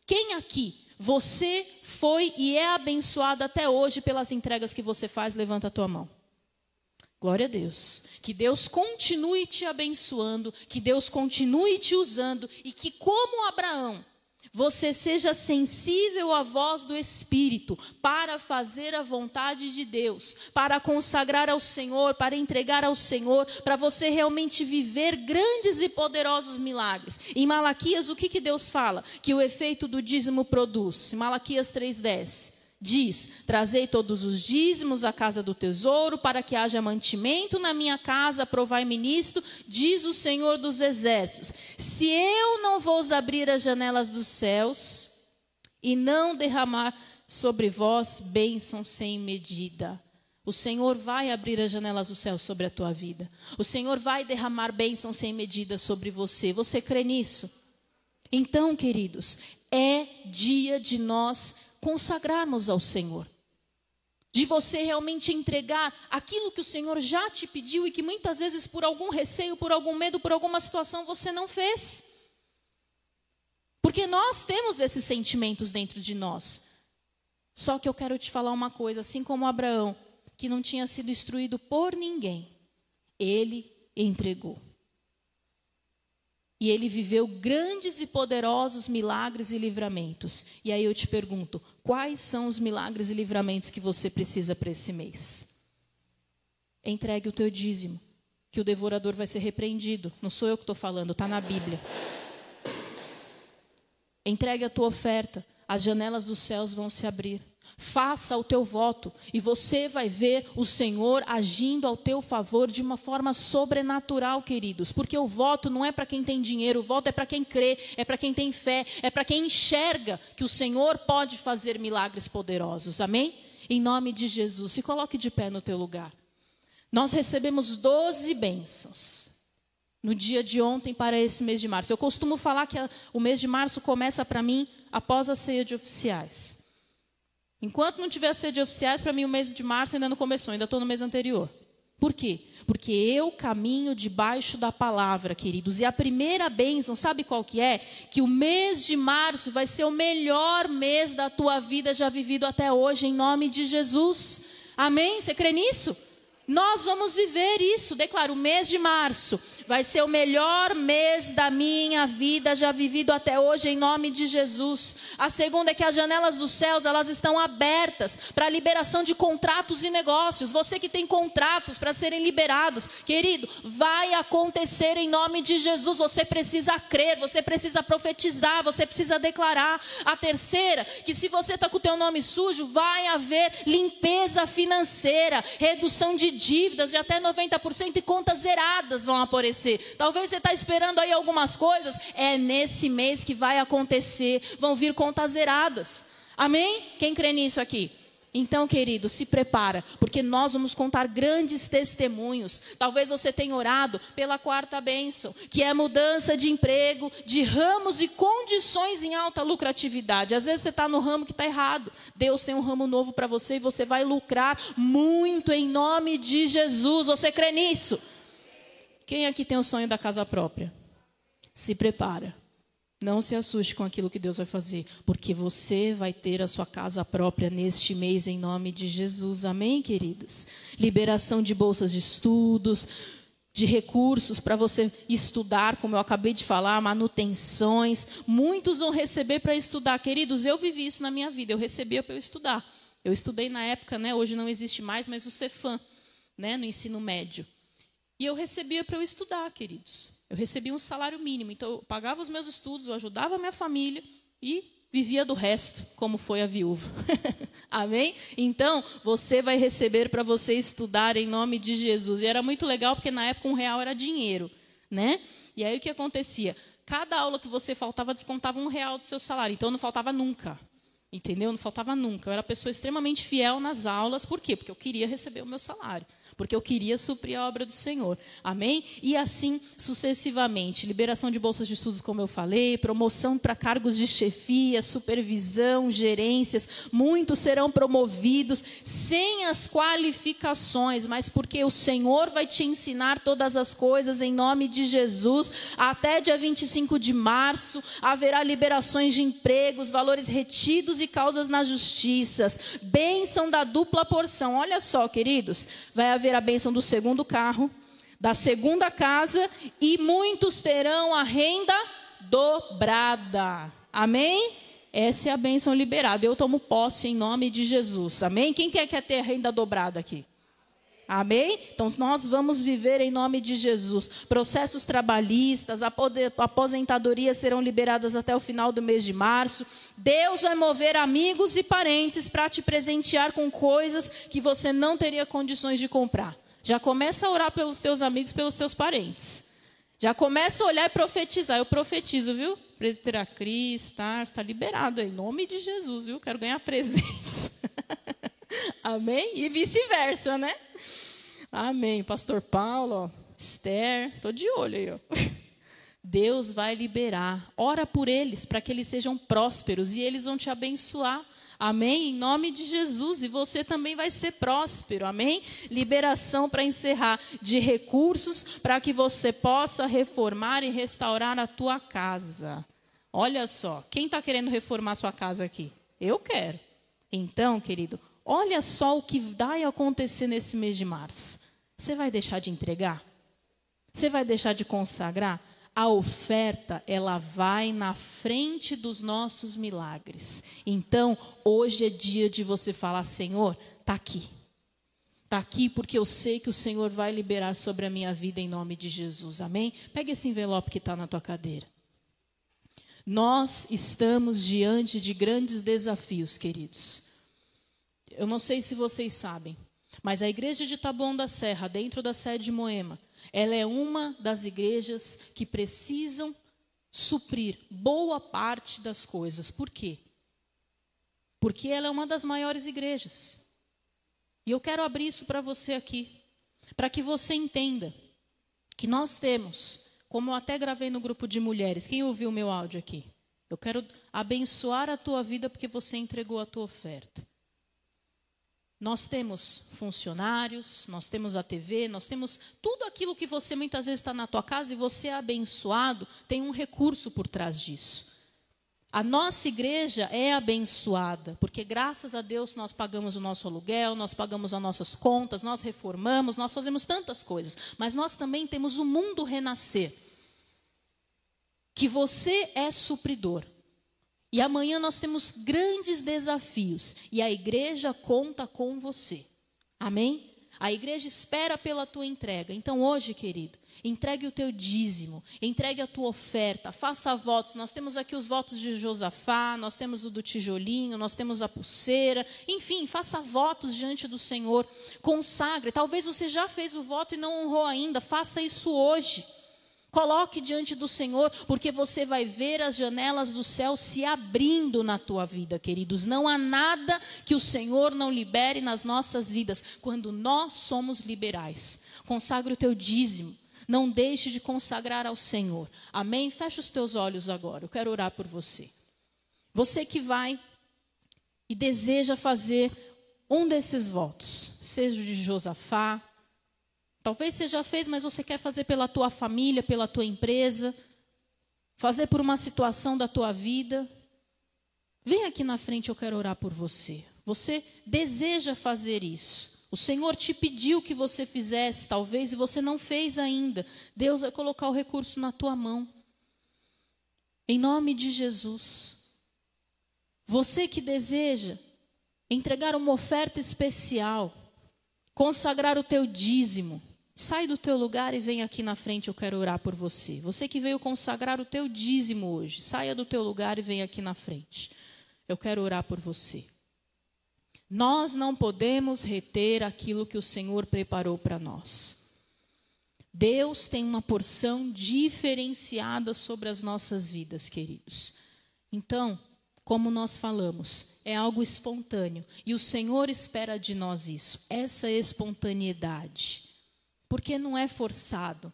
Quem aqui você foi e é abençoado até hoje pelas entregas que você faz. Levanta a tua mão. Glória a Deus. Que Deus continue te abençoando, que Deus continue te usando e que, como Abraão, você seja sensível à voz do Espírito para fazer a vontade de Deus, para consagrar ao Senhor, para entregar ao Senhor, para você realmente viver grandes e poderosos milagres. Em Malaquias, o que, que Deus fala? Que o efeito do dízimo produz. Malaquias 3,10. Diz: Trazei todos os dízimos à casa do tesouro, para que haja mantimento na minha casa, provai-me nisto, diz o Senhor dos Exércitos. Se eu não vos abrir as janelas dos céus e não derramar sobre vós bênção sem medida. O Senhor vai abrir as janelas do céu sobre a tua vida. O Senhor vai derramar bênção sem medida sobre você. Você crê nisso? Então, queridos, é dia de nós consagrarmos ao Senhor. De você realmente entregar aquilo que o Senhor já te pediu e que muitas vezes, por algum receio, por algum medo, por alguma situação, você não fez. Porque nós temos esses sentimentos dentro de nós. Só que eu quero te falar uma coisa: assim como Abraão, que não tinha sido instruído por ninguém, ele entregou. E ele viveu grandes e poderosos milagres e livramentos. E aí eu te pergunto: quais são os milagres e livramentos que você precisa para esse mês? Entregue o teu dízimo, que o devorador vai ser repreendido. Não sou eu que estou falando, está na Bíblia. Entregue a tua oferta, as janelas dos céus vão se abrir. Faça o teu voto e você vai ver o Senhor agindo ao teu favor de uma forma sobrenatural, queridos. Porque o voto não é para quem tem dinheiro, o voto é para quem crê, é para quem tem fé, é para quem enxerga que o Senhor pode fazer milagres poderosos. Amém? Em nome de Jesus, se coloque de pé no teu lugar. Nós recebemos 12 bênçãos no dia de ontem para esse mês de março. Eu costumo falar que o mês de março começa para mim após a ceia de oficiais. Enquanto não tiver sede de oficiais, para mim o mês de março ainda não começou, ainda estou no mês anterior. Por quê? Porque eu caminho debaixo da palavra, queridos. E a primeira bênção, sabe qual que é? Que o mês de março vai ser o melhor mês da tua vida já vivido até hoje, em nome de Jesus. Amém? Você crê nisso? Nós vamos viver isso. Declaro, o mês de março vai ser o melhor mês da minha vida já vivido até hoje em nome de Jesus. A segunda é que as janelas dos céus, elas estão abertas para a liberação de contratos e negócios. Você que tem contratos para serem liberados, querido, vai acontecer em nome de Jesus. Você precisa crer, você precisa profetizar, você precisa declarar. A terceira, que se você está com o teu nome sujo, vai haver limpeza financeira, redução de dívidas de até 90% e contas zeradas vão aparecer. Talvez você está esperando aí algumas coisas, é nesse mês que vai acontecer, vão vir contas zeradas. Amém? Quem crê nisso aqui? Então, querido, se prepara, porque nós vamos contar grandes testemunhos. Talvez você tenha orado pela quarta bênção, que é mudança de emprego, de ramos e condições em alta lucratividade. Às vezes você está no ramo que está errado. Deus tem um ramo novo para você e você vai lucrar muito em nome de Jesus. Você crê nisso? Quem aqui tem o sonho da casa própria? Se prepara. Não se assuste com aquilo que Deus vai fazer, porque você vai ter a sua casa própria neste mês, em nome de Jesus. Amém, queridos? Liberação de bolsas de estudos, de recursos para você estudar, como eu acabei de falar, manutenções. Muitos vão receber para estudar. Queridos, eu vivi isso na minha vida, eu recebia para eu estudar. Eu estudei na época, né, hoje não existe mais, mas o Cefam, né, no ensino médio. E eu recebia para eu estudar, queridos. Eu recebia um salário mínimo, então eu pagava os meus estudos, eu ajudava a minha família e vivia do resto, como foi a viúva. [laughs] Amém? Então, você vai receber para você estudar em nome de Jesus. E era muito legal porque na época um real era dinheiro, né? E aí o que acontecia? Cada aula que você faltava descontava um real do seu salário, então não faltava nunca. Entendeu? Não faltava nunca. Eu era pessoa extremamente fiel nas aulas. Por quê? Porque eu queria receber o meu salário porque eu queria suprir a obra do Senhor. Amém? E assim sucessivamente. Liberação de bolsas de estudos, como eu falei, promoção para cargos de chefia, supervisão, gerências. Muitos serão promovidos sem as qualificações, mas porque o Senhor vai te ensinar todas as coisas em nome de Jesus. Até dia 25 de março haverá liberações de empregos, valores retidos e causas na justiça. Bênção da dupla porção. Olha só, queridos, vai haver a bênção do segundo carro, da segunda casa, e muitos terão a renda dobrada. Amém? Essa é a bênção liberada. Eu tomo posse em nome de Jesus. Amém? Quem quer, quer ter renda dobrada aqui? Amém? Então nós vamos viver em nome de Jesus. Processos trabalhistas, aposentadorias serão liberadas até o final do mês de março. Deus vai mover amigos e parentes para te presentear com coisas que você não teria condições de comprar. Já começa a orar pelos teus amigos, pelos teus parentes. Já começa a olhar e profetizar. Eu profetizo, viu? Presbítera Cris, tá? Está liberado em nome de Jesus, viu? Quero ganhar [laughs] presentes. [laughs] Amém? E vice-versa, né? Amém. Pastor Paulo, ó, Esther, estou de olho aí. Ó. [laughs] Deus vai liberar. Ora por eles, para que eles sejam prósperos e eles vão te abençoar. Amém? Em nome de Jesus. E você também vai ser próspero. Amém? Liberação para encerrar de recursos para que você possa reformar e restaurar a tua casa. Olha só, quem está querendo reformar sua casa aqui? Eu quero. Então, querido, olha só o que vai acontecer nesse mês de março. Você vai deixar de entregar? Você vai deixar de consagrar? A oferta, ela vai na frente dos nossos milagres. Então, hoje é dia de você falar: Senhor, está aqui. Está aqui porque eu sei que o Senhor vai liberar sobre a minha vida em nome de Jesus. Amém? Pega esse envelope que está na tua cadeira. Nós estamos diante de grandes desafios, queridos. Eu não sei se vocês sabem, mas a igreja de Taboão da Serra, dentro da sede de Moema, ela é uma das igrejas que precisam suprir boa parte das coisas. Por quê? Porque ela é uma das maiores igrejas. E eu quero abrir isso para você aqui, para que você entenda que nós temos, como eu até gravei no grupo de mulheres, quem ouviu o meu áudio aqui? Eu quero abençoar a tua vida porque você entregou a tua oferta. Nós temos funcionários, nós temos a TV, nós temos tudo aquilo que você muitas vezes está na tua casa e você é abençoado, tem um recurso por trás disso. A nossa igreja é abençoada, porque graças a Deus nós pagamos o nosso aluguel, nós pagamos as nossas contas, nós reformamos, nós fazemos tantas coisas, mas nós também temos o mundo renascer. Que você é supridor. E amanhã nós temos grandes desafios e a igreja conta com você. Amém? A igreja espera pela tua entrega. Então hoje, querido, entregue o teu dízimo, entregue a tua oferta, faça votos. Nós temos aqui os votos de Josafá, nós temos o do tijolinho, nós temos a pulseira. Enfim, faça votos diante do Senhor. Consagre. Talvez você já fez o voto e não honrou ainda. Faça isso hoje. Coloque diante do Senhor, porque você vai ver as janelas do céu se abrindo na tua vida, queridos. Não há nada que o Senhor não libere nas nossas vidas quando nós somos liberais. Consagre o teu dízimo. Não deixe de consagrar ao Senhor. Amém? Feche os teus olhos agora. Eu quero orar por você. Você que vai e deseja fazer um desses votos, seja de Josafá, Talvez você já fez, mas você quer fazer pela tua família, pela tua empresa, fazer por uma situação da tua vida. Vem aqui na frente, eu quero orar por você. Você deseja fazer isso. O Senhor te pediu que você fizesse, talvez, e você não fez ainda. Deus vai colocar o recurso na tua mão. Em nome de Jesus. Você que deseja entregar uma oferta especial, consagrar o teu dízimo, Sai do teu lugar e vem aqui na frente, eu quero orar por você. Você que veio consagrar o teu dízimo hoje, saia do teu lugar e vem aqui na frente. Eu quero orar por você. Nós não podemos reter aquilo que o Senhor preparou para nós. Deus tem uma porção diferenciada sobre as nossas vidas, queridos. Então, como nós falamos, é algo espontâneo e o Senhor espera de nós isso, essa espontaneidade porque não é forçado.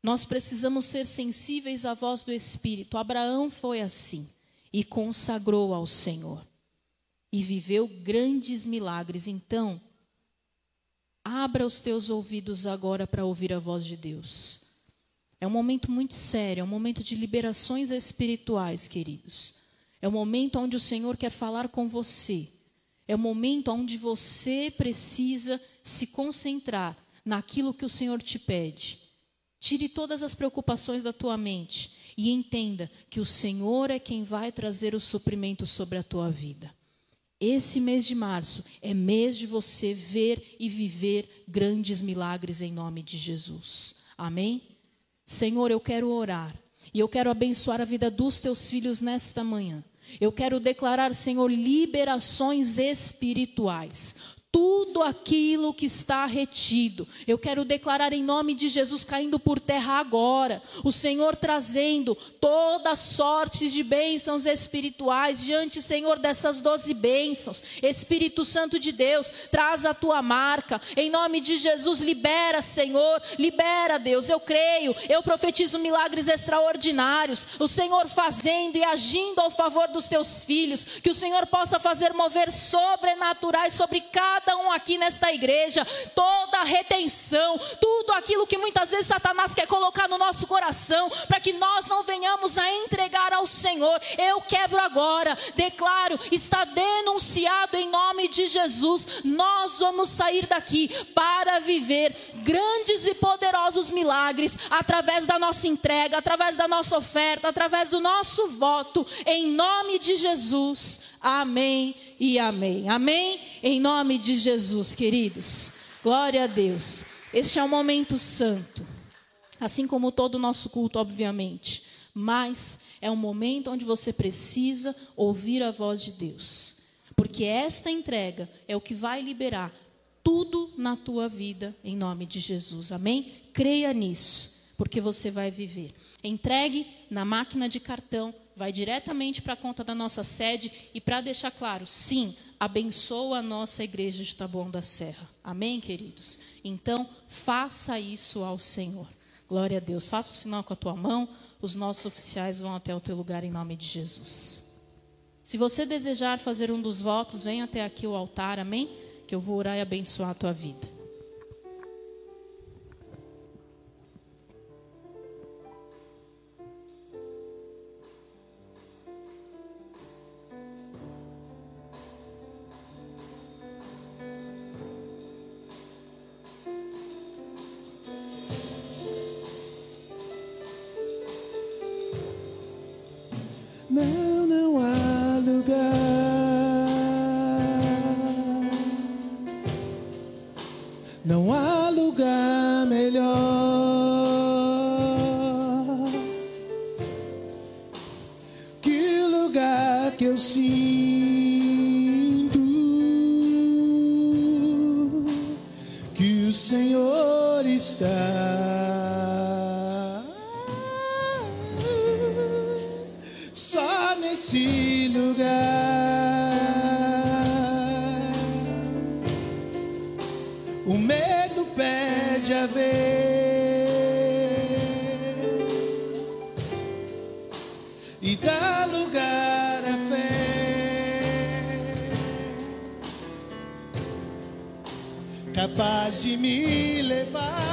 Nós precisamos ser sensíveis à voz do Espírito. Abraão foi assim e consagrou ao Senhor e viveu grandes milagres. Então, abra os teus ouvidos agora para ouvir a voz de Deus. É um momento muito sério, é um momento de liberações espirituais, queridos. É um momento onde o Senhor quer falar com você. É um momento onde você precisa se concentrar naquilo que o Senhor te pede. Tire todas as preocupações da tua mente e entenda que o Senhor é quem vai trazer o suprimento sobre a tua vida. Esse mês de março é mês de você ver e viver grandes milagres em nome de Jesus. Amém? Senhor, eu quero orar e eu quero abençoar a vida dos teus filhos nesta manhã. Eu quero declarar, Senhor, liberações espirituais tudo aquilo que está retido. Eu quero declarar em nome de Jesus caindo por terra agora. O Senhor trazendo toda sorte de bênçãos espirituais diante, Senhor, dessas doze bênçãos. Espírito Santo de Deus, traz a tua marca. Em nome de Jesus, libera, Senhor. Libera, Deus. Eu creio. Eu profetizo milagres extraordinários. O Senhor fazendo e agindo ao favor dos teus filhos. Que o Senhor possa fazer mover sobrenaturais sobre cada cada um aqui nesta igreja, toda retenção, tudo aquilo que muitas vezes Satanás quer colocar no nosso coração, para que nós não venhamos a entregar ao Senhor. Eu quebro agora, declaro, está denunciado em nome de Jesus. Nós vamos sair daqui para viver grandes e poderosos milagres através da nossa entrega, através da nossa oferta, através do nosso voto, em nome de Jesus. Amém e amém. Amém? Em nome de Jesus, queridos. Glória a Deus. Este é um momento santo, assim como todo o nosso culto, obviamente. Mas é um momento onde você precisa ouvir a voz de Deus. Porque esta entrega é o que vai liberar tudo na tua vida, em nome de Jesus. Amém? Creia nisso, porque você vai viver. Entregue na máquina de cartão, vai diretamente para a conta da nossa sede e para deixar claro, sim, abençoa a nossa igreja de Taboão da Serra. Amém, queridos? Então, faça isso ao Senhor. Glória a Deus. Faça o sinal com a tua mão, os nossos oficiais vão até o teu lugar em nome de Jesus. Se você desejar fazer um dos votos, venha até aqui o altar, amém? Que eu vou orar e abençoar a tua vida. Lugar melhor que lugar que eu sinto que o Senhor está. Capaz de me levar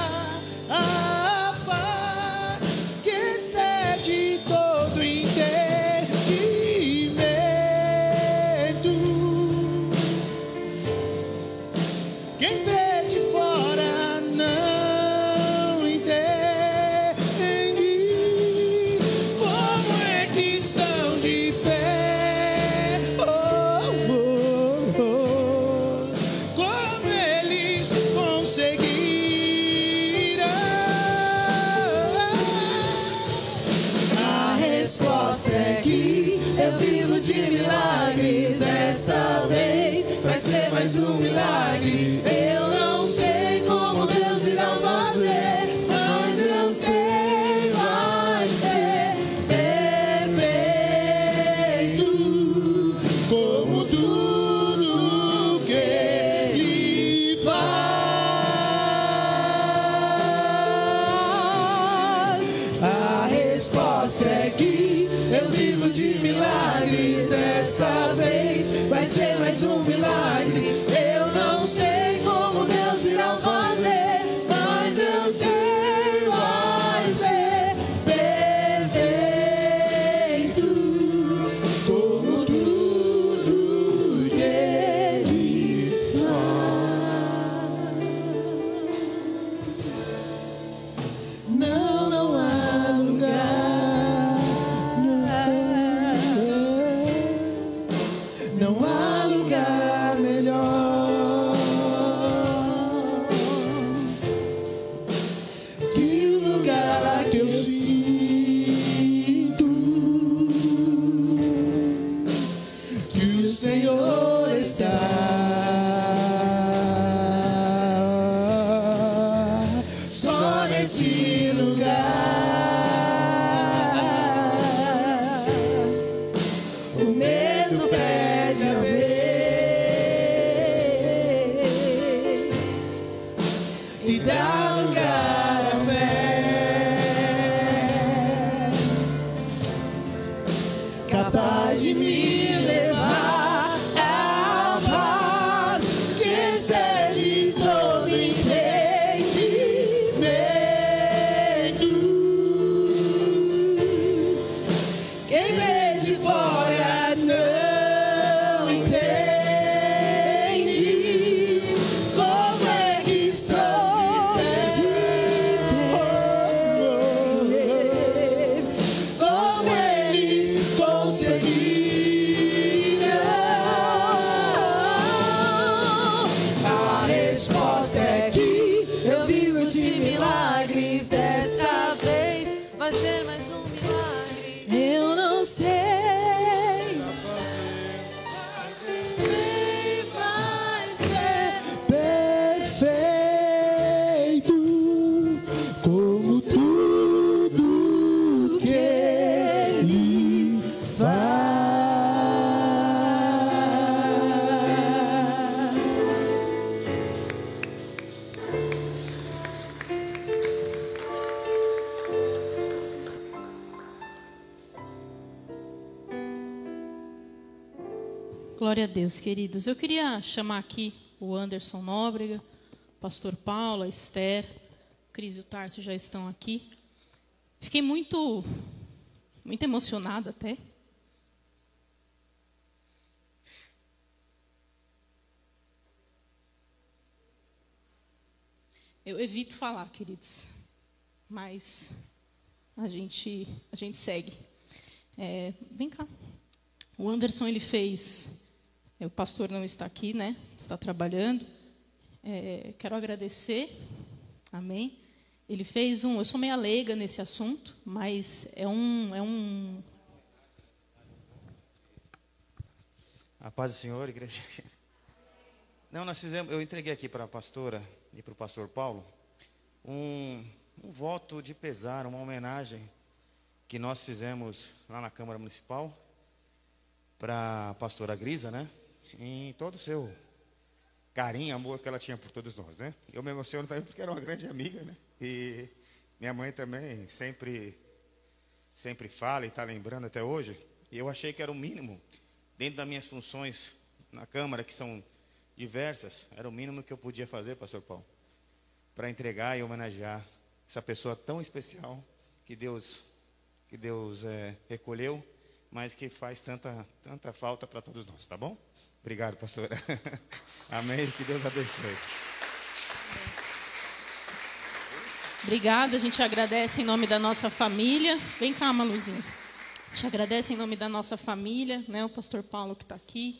Glória a Deus, queridos. Eu queria chamar aqui o Anderson Nóbrega, pastor Paulo, a Esther, Cris e o Tarso já estão aqui. Fiquei muito, muito emocionada até. Eu evito falar, queridos, mas a gente, a gente segue. É, vem cá. O Anderson ele fez, o pastor não está aqui, né? Está trabalhando. É, quero agradecer, amém. Ele fez um, eu sou meio leiga nesse assunto, mas é um, é um, A paz do Senhor, igreja. Não, nós fizemos, eu entreguei aqui para a pastora e para o pastor Paulo um, um voto de pesar, uma homenagem que nós fizemos lá na Câmara Municipal para a pastora Grisa, né? Em todo o seu carinho, amor que ela tinha por todos nós, né? Eu me emociono também porque era uma grande amiga, né? E minha mãe também sempre sempre fala e está lembrando até hoje. E eu achei que era o mínimo dentro das minhas funções na Câmara, que são diversas, era o mínimo que eu podia fazer, pastor Paulo, para entregar e homenagear essa pessoa tão especial que Deus que Deus é, recolheu, mas que faz tanta tanta falta para todos nós, tá bom? Obrigado, pastora. [laughs] Amém. Que Deus abençoe. Obrigada, a gente agradece em nome da nossa família. Vem cá, Maluzinho. A gente agradece em nome da nossa família, né? O pastor Paulo que está aqui.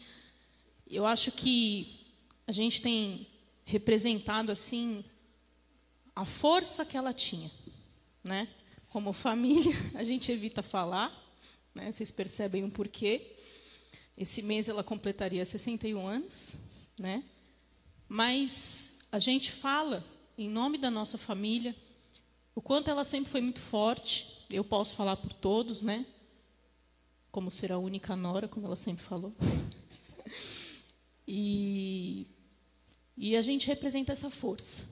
Eu acho que a gente tem representado assim a força que ela tinha, né? Como família, [laughs] a gente evita falar, né? Vocês percebem o porquê. Esse mês ela completaria 61 anos, né? Mas a gente fala em nome da nossa família, o quanto ela sempre foi muito forte. Eu posso falar por todos, né? Como ser a única nora, como ela sempre falou. E, e a gente representa essa força.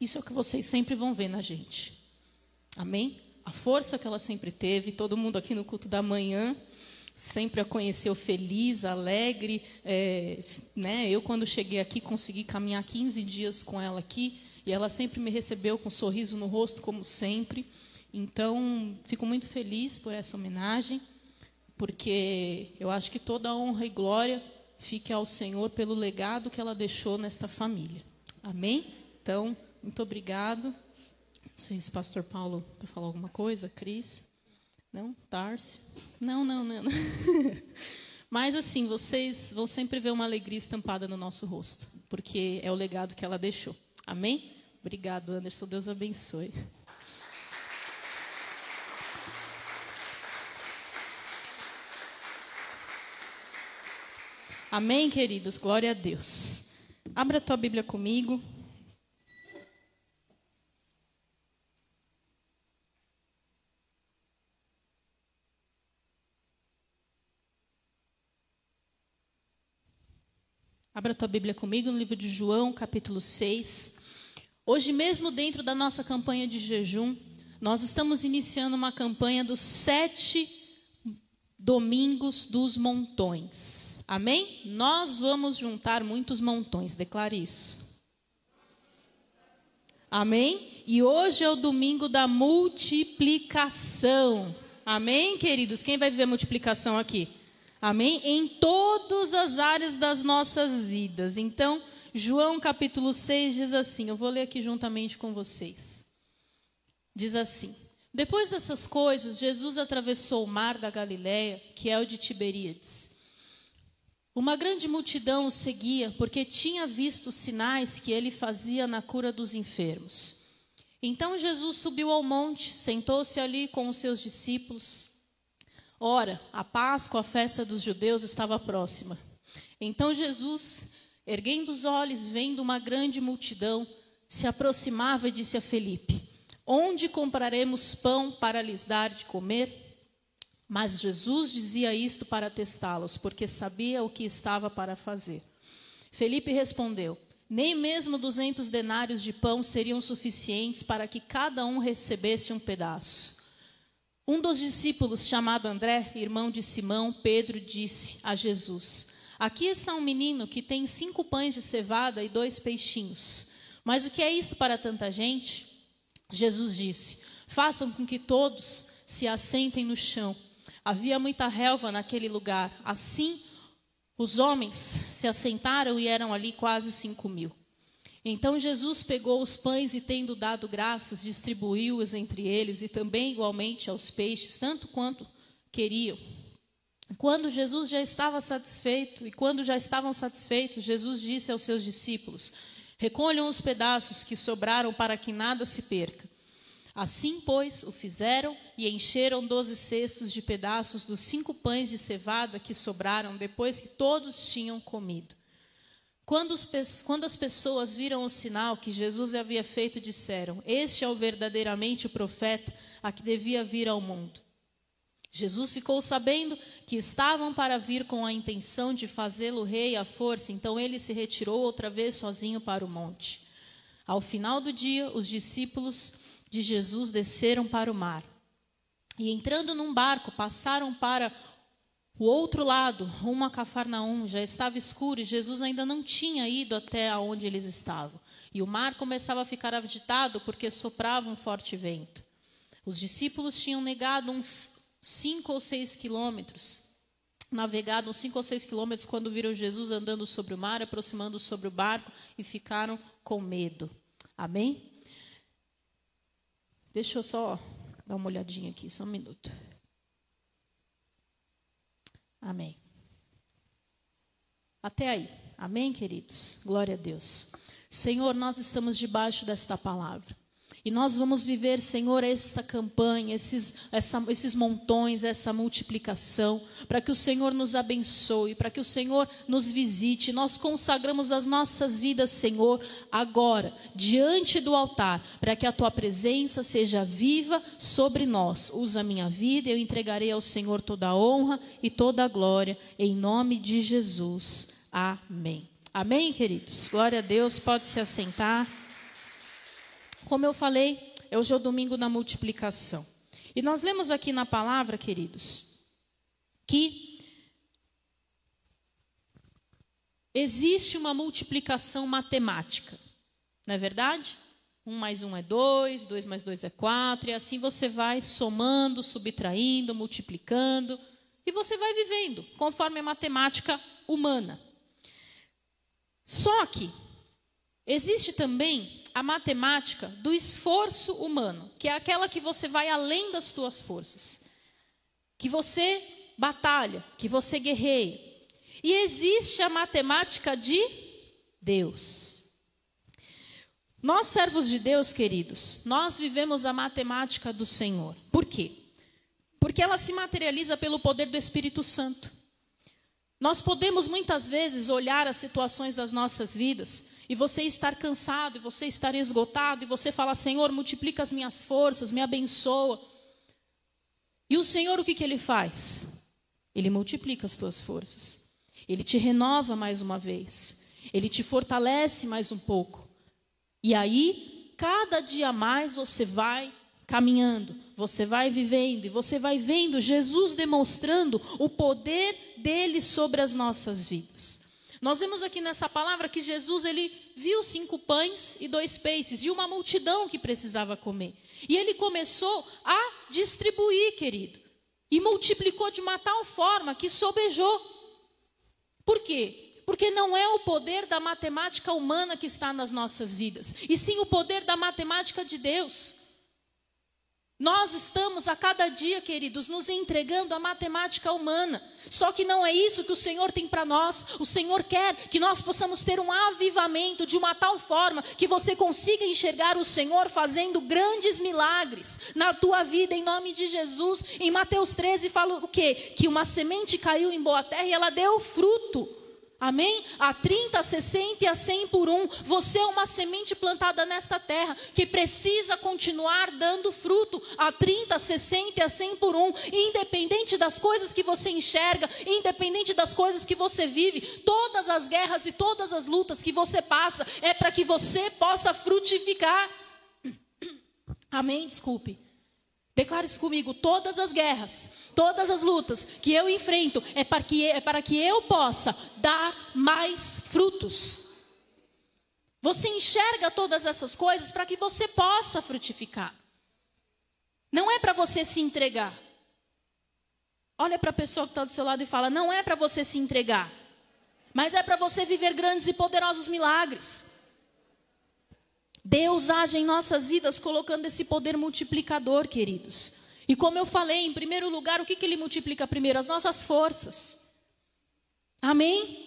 Isso é o que vocês sempre vão ver na gente. Amém? A força que ela sempre teve, todo mundo aqui no culto da manhã sempre a conheceu feliz, alegre. É, né? Eu, quando cheguei aqui, consegui caminhar 15 dias com ela aqui. E ela sempre me recebeu com um sorriso no rosto, como sempre. Então, fico muito feliz por essa homenagem, porque eu acho que toda a honra e glória fique ao Senhor pelo legado que ela deixou nesta família. Amém? Então, muito obrigado. Não sei se o pastor Paulo quer falar alguma coisa, Cris. Não? Tárcio? Não, não, não. não. [laughs] Mas assim, vocês vão sempre ver uma alegria estampada no nosso rosto, porque é o legado que ela deixou. Amém? Obrigado, Anderson. Deus abençoe. Amém, queridos? Glória a Deus. Abra a tua Bíblia comigo. Abra tua Bíblia comigo no livro de João, capítulo 6. Hoje mesmo, dentro da nossa campanha de jejum, nós estamos iniciando uma campanha dos sete domingos dos montões. Amém? Nós vamos juntar muitos montões, declare isso. Amém? E hoje é o domingo da multiplicação. Amém, queridos? Quem vai viver multiplicação aqui? Amém? Em todas as áreas das nossas vidas. Então, João capítulo 6 diz assim: eu vou ler aqui juntamente com vocês. Diz assim: Depois dessas coisas, Jesus atravessou o mar da Galiléia, que é o de Tiberíades. Uma grande multidão o seguia, porque tinha visto os sinais que ele fazia na cura dos enfermos. Então Jesus subiu ao monte, sentou-se ali com os seus discípulos. Ora, a Páscoa, a festa dos judeus, estava próxima. Então Jesus, erguendo os olhos, vendo uma grande multidão, se aproximava e disse a Felipe: Onde compraremos pão para lhes dar de comer? Mas Jesus dizia isto para testá-los, porque sabia o que estava para fazer. Felipe respondeu: Nem mesmo duzentos denários de pão seriam suficientes para que cada um recebesse um pedaço. Um dos discípulos, chamado André, irmão de Simão, Pedro, disse a Jesus: Aqui está um menino que tem cinco pães de cevada e dois peixinhos. Mas o que é isso para tanta gente? Jesus disse: Façam com que todos se assentem no chão. Havia muita relva naquele lugar. Assim, os homens se assentaram e eram ali quase cinco mil. Então Jesus pegou os pães e, tendo dado graças, distribuiu-os entre eles e também igualmente aos peixes, tanto quanto queriam. Quando Jesus já estava satisfeito, e quando já estavam satisfeitos, Jesus disse aos seus discípulos: Recolham os pedaços que sobraram para que nada se perca. Assim, pois, o fizeram e encheram doze cestos de pedaços dos cinco pães de cevada que sobraram depois que todos tinham comido. Quando, os, quando, as pessoas viram o sinal que Jesus havia feito, disseram: Este é o verdadeiramente o profeta a que devia vir ao mundo. Jesus ficou sabendo que estavam para vir com a intenção de fazê-lo rei à força, então ele se retirou outra vez sozinho para o monte. Ao final do dia, os discípulos de Jesus desceram para o mar. E entrando num barco, passaram para o outro lado, rumo a Cafarnaum. Já estava escuro e Jesus ainda não tinha ido até onde eles estavam. E o mar começava a ficar agitado porque soprava um forte vento. Os discípulos tinham negado uns cinco ou seis quilômetros, navegado uns cinco ou seis quilômetros quando viram Jesus andando sobre o mar, aproximando sobre o barco e ficaram com medo. Amém? Deixa eu só dar uma olhadinha aqui, só um minuto. Amém. Até aí. Amém, queridos? Glória a Deus. Senhor, nós estamos debaixo desta palavra. E nós vamos viver, Senhor, esta campanha, esses, essa, esses montões, essa multiplicação, para que o Senhor nos abençoe, para que o Senhor nos visite. Nós consagramos as nossas vidas, Senhor, agora, diante do altar, para que a tua presença seja viva sobre nós. Usa a minha vida, eu entregarei ao Senhor toda a honra e toda a glória, em nome de Jesus. Amém. Amém, queridos? Glória a Deus, pode se assentar. Como eu falei, hoje é o domingo da multiplicação. E nós lemos aqui na palavra, queridos, que existe uma multiplicação matemática. Não é verdade? Um mais um é dois, dois mais dois é quatro, e assim você vai somando, subtraindo, multiplicando, e você vai vivendo conforme a matemática humana. Só que existe também a matemática do esforço humano, que é aquela que você vai além das tuas forças, que você batalha, que você guerreia. E existe a matemática de Deus. Nós, servos de Deus, queridos, nós vivemos a matemática do Senhor. Por quê? Porque ela se materializa pelo poder do Espírito Santo. Nós podemos muitas vezes olhar as situações das nossas vidas e você estar cansado, e você estar esgotado, e você falar: Senhor, multiplica as minhas forças, me abençoa. E o Senhor, o que, que ele faz? Ele multiplica as tuas forças, ele te renova mais uma vez, ele te fortalece mais um pouco. E aí, cada dia mais você vai caminhando, você vai vivendo e você vai vendo Jesus demonstrando o poder dele sobre as nossas vidas. Nós vemos aqui nessa palavra que Jesus ele viu cinco pães e dois peixes e uma multidão que precisava comer. E ele começou a distribuir, querido, e multiplicou de uma tal forma que sobejou. Por quê? Porque não é o poder da matemática humana que está nas nossas vidas, e sim o poder da matemática de Deus. Nós estamos a cada dia, queridos, nos entregando à matemática humana. Só que não é isso que o Senhor tem para nós. O Senhor quer que nós possamos ter um avivamento de uma tal forma que você consiga enxergar o Senhor fazendo grandes milagres na tua vida, em nome de Jesus. Em Mateus 13 fala o quê? Que uma semente caiu em boa terra e ela deu fruto. Amém? A 30, a 60 e a 100 por um. Você é uma semente plantada nesta terra que precisa continuar dando fruto. A 30, a 60 e a 100 por um. Independente das coisas que você enxerga, independente das coisas que você vive, todas as guerras e todas as lutas que você passa é para que você possa frutificar. [coughs] Amém? Desculpe. Declare isso comigo: todas as guerras, todas as lutas que eu enfrento é para que, é para que eu possa dar mais frutos. Você enxerga todas essas coisas para que você possa frutificar. Não é para você se entregar. Olha para a pessoa que está do seu lado e fala: não é para você se entregar, mas é para você viver grandes e poderosos milagres. Deus age em nossas vidas colocando esse poder multiplicador, queridos. E como eu falei, em primeiro lugar, o que, que ele multiplica primeiro? As nossas forças. Amém?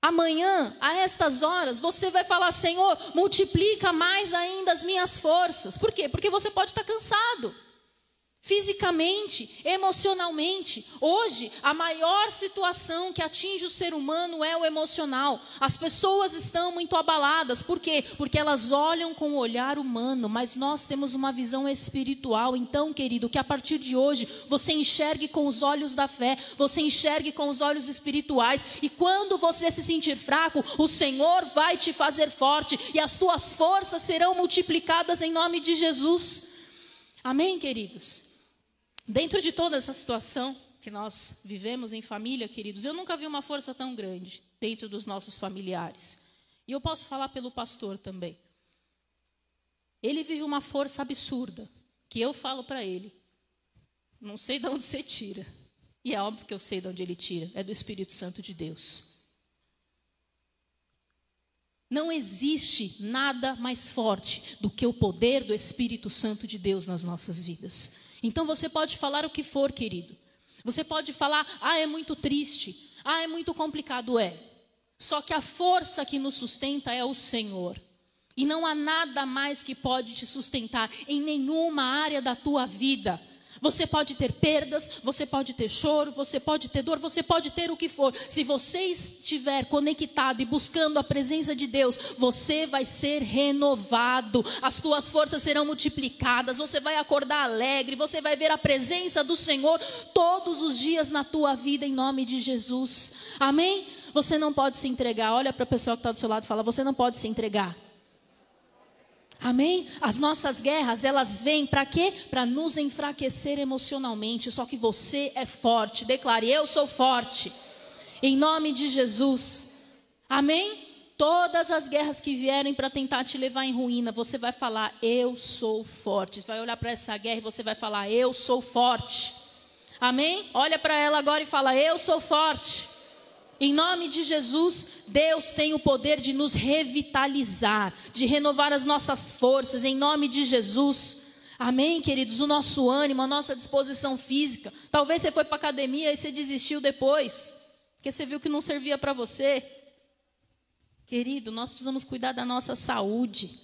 Amanhã, a estas horas, você vai falar: Senhor, multiplica mais ainda as minhas forças. Por quê? Porque você pode estar cansado fisicamente, emocionalmente. Hoje, a maior situação que atinge o ser humano é o emocional. As pessoas estão muito abaladas. Por quê? Porque elas olham com o olhar humano, mas nós temos uma visão espiritual. Então, querido, que a partir de hoje você enxergue com os olhos da fé, você enxergue com os olhos espirituais. E quando você se sentir fraco, o Senhor vai te fazer forte e as tuas forças serão multiplicadas em nome de Jesus. Amém, queridos? Dentro de toda essa situação que nós vivemos em família, queridos, eu nunca vi uma força tão grande dentro dos nossos familiares. E eu posso falar pelo pastor também. Ele vive uma força absurda, que eu falo para ele. Não sei de onde você tira. E é óbvio que eu sei de onde ele tira. É do Espírito Santo de Deus. Não existe nada mais forte do que o poder do Espírito Santo de Deus nas nossas vidas. Então você pode falar o que for, querido. Você pode falar, ah, é muito triste, ah, é muito complicado. É. Só que a força que nos sustenta é o Senhor. E não há nada mais que pode te sustentar em nenhuma área da tua vida. Você pode ter perdas, você pode ter choro, você pode ter dor, você pode ter o que for. Se você estiver conectado e buscando a presença de Deus, você vai ser renovado, as tuas forças serão multiplicadas, você vai acordar alegre, você vai ver a presença do Senhor todos os dias na tua vida, em nome de Jesus. Amém? Você não pode se entregar. Olha para a pessoa que está do seu lado e fala: Você não pode se entregar. Amém? As nossas guerras, elas vêm para quê? Para nos enfraquecer emocionalmente. Só que você é forte. Declare: Eu sou forte. Em nome de Jesus. Amém? Todas as guerras que vierem para tentar te levar em ruína, você vai falar: Eu sou forte. Você vai olhar para essa guerra e você vai falar: Eu sou forte. Amém? Olha para ela agora e fala: Eu sou forte. Em nome de Jesus, Deus tem o poder de nos revitalizar, de renovar as nossas forças, em nome de Jesus. Amém, queridos? O nosso ânimo, a nossa disposição física. Talvez você foi para a academia e você desistiu depois, porque você viu que não servia para você. Querido, nós precisamos cuidar da nossa saúde.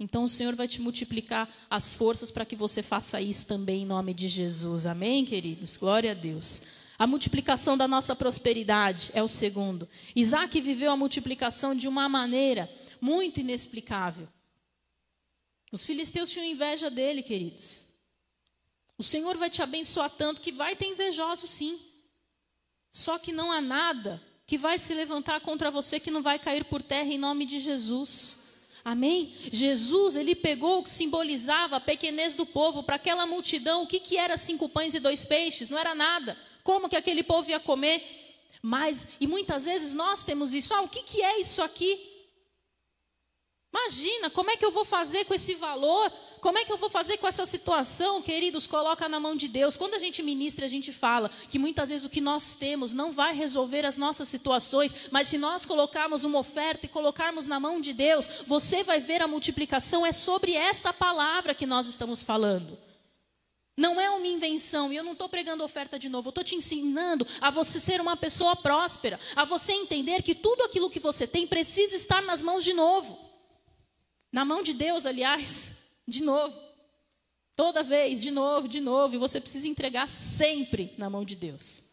Então o Senhor vai te multiplicar as forças para que você faça isso também em nome de Jesus. Amém, queridos? Glória a Deus. A multiplicação da nossa prosperidade é o segundo. Isaac viveu a multiplicação de uma maneira muito inexplicável. Os filisteus tinham inveja dele, queridos. O Senhor vai te abençoar tanto que vai ter invejoso, sim. Só que não há nada que vai se levantar contra você que não vai cair por terra em nome de Jesus. Amém? Jesus, ele pegou o que simbolizava a pequenez do povo para aquela multidão. O que, que era cinco pães e dois peixes? Não era nada. Como que aquele povo ia comer? Mas, e muitas vezes nós temos isso. Ah, o que, que é isso aqui? Imagina, como é que eu vou fazer com esse valor? Como é que eu vou fazer com essa situação, queridos? Coloca na mão de Deus. Quando a gente ministra, a gente fala que muitas vezes o que nós temos não vai resolver as nossas situações, mas se nós colocarmos uma oferta e colocarmos na mão de Deus, você vai ver a multiplicação. É sobre essa palavra que nós estamos falando. Não é uma invenção, e eu não estou pregando oferta de novo, eu estou te ensinando a você ser uma pessoa próspera, a você entender que tudo aquilo que você tem precisa estar nas mãos de novo. Na mão de Deus, aliás. [laughs] De novo. Toda vez, de novo, de novo. E você precisa entregar sempre na mão de Deus.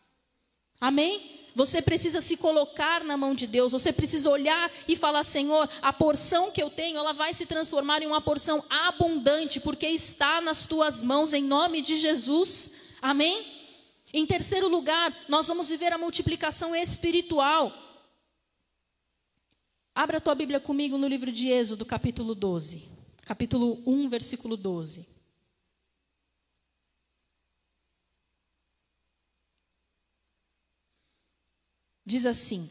Amém? Você precisa se colocar na mão de Deus. Você precisa olhar e falar: Senhor, a porção que eu tenho, ela vai se transformar em uma porção abundante, porque está nas tuas mãos, em nome de Jesus. Amém? Em terceiro lugar, nós vamos viver a multiplicação espiritual. Abra a tua Bíblia comigo no livro de Êxodo, capítulo 12 capítulo 1, versículo 12. Diz assim: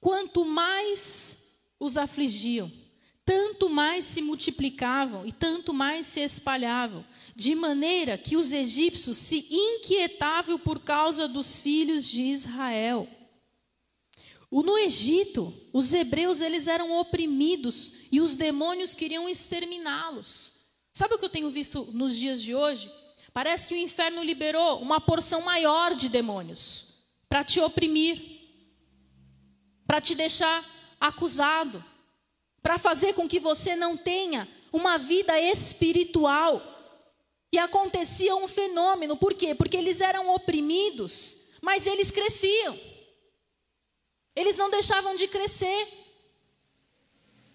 Quanto mais os afligiam, tanto mais se multiplicavam e tanto mais se espalhavam, de maneira que os egípcios se inquietavam por causa dos filhos de Israel. No Egito, os hebreus eles eram oprimidos e os demônios queriam exterminá-los. Sabe o que eu tenho visto nos dias de hoje? Parece que o inferno liberou uma porção maior de demônios para te oprimir, para te deixar acusado, para fazer com que você não tenha uma vida espiritual. E acontecia um fenômeno, por quê? Porque eles eram oprimidos, mas eles cresciam. Eles não deixavam de crescer.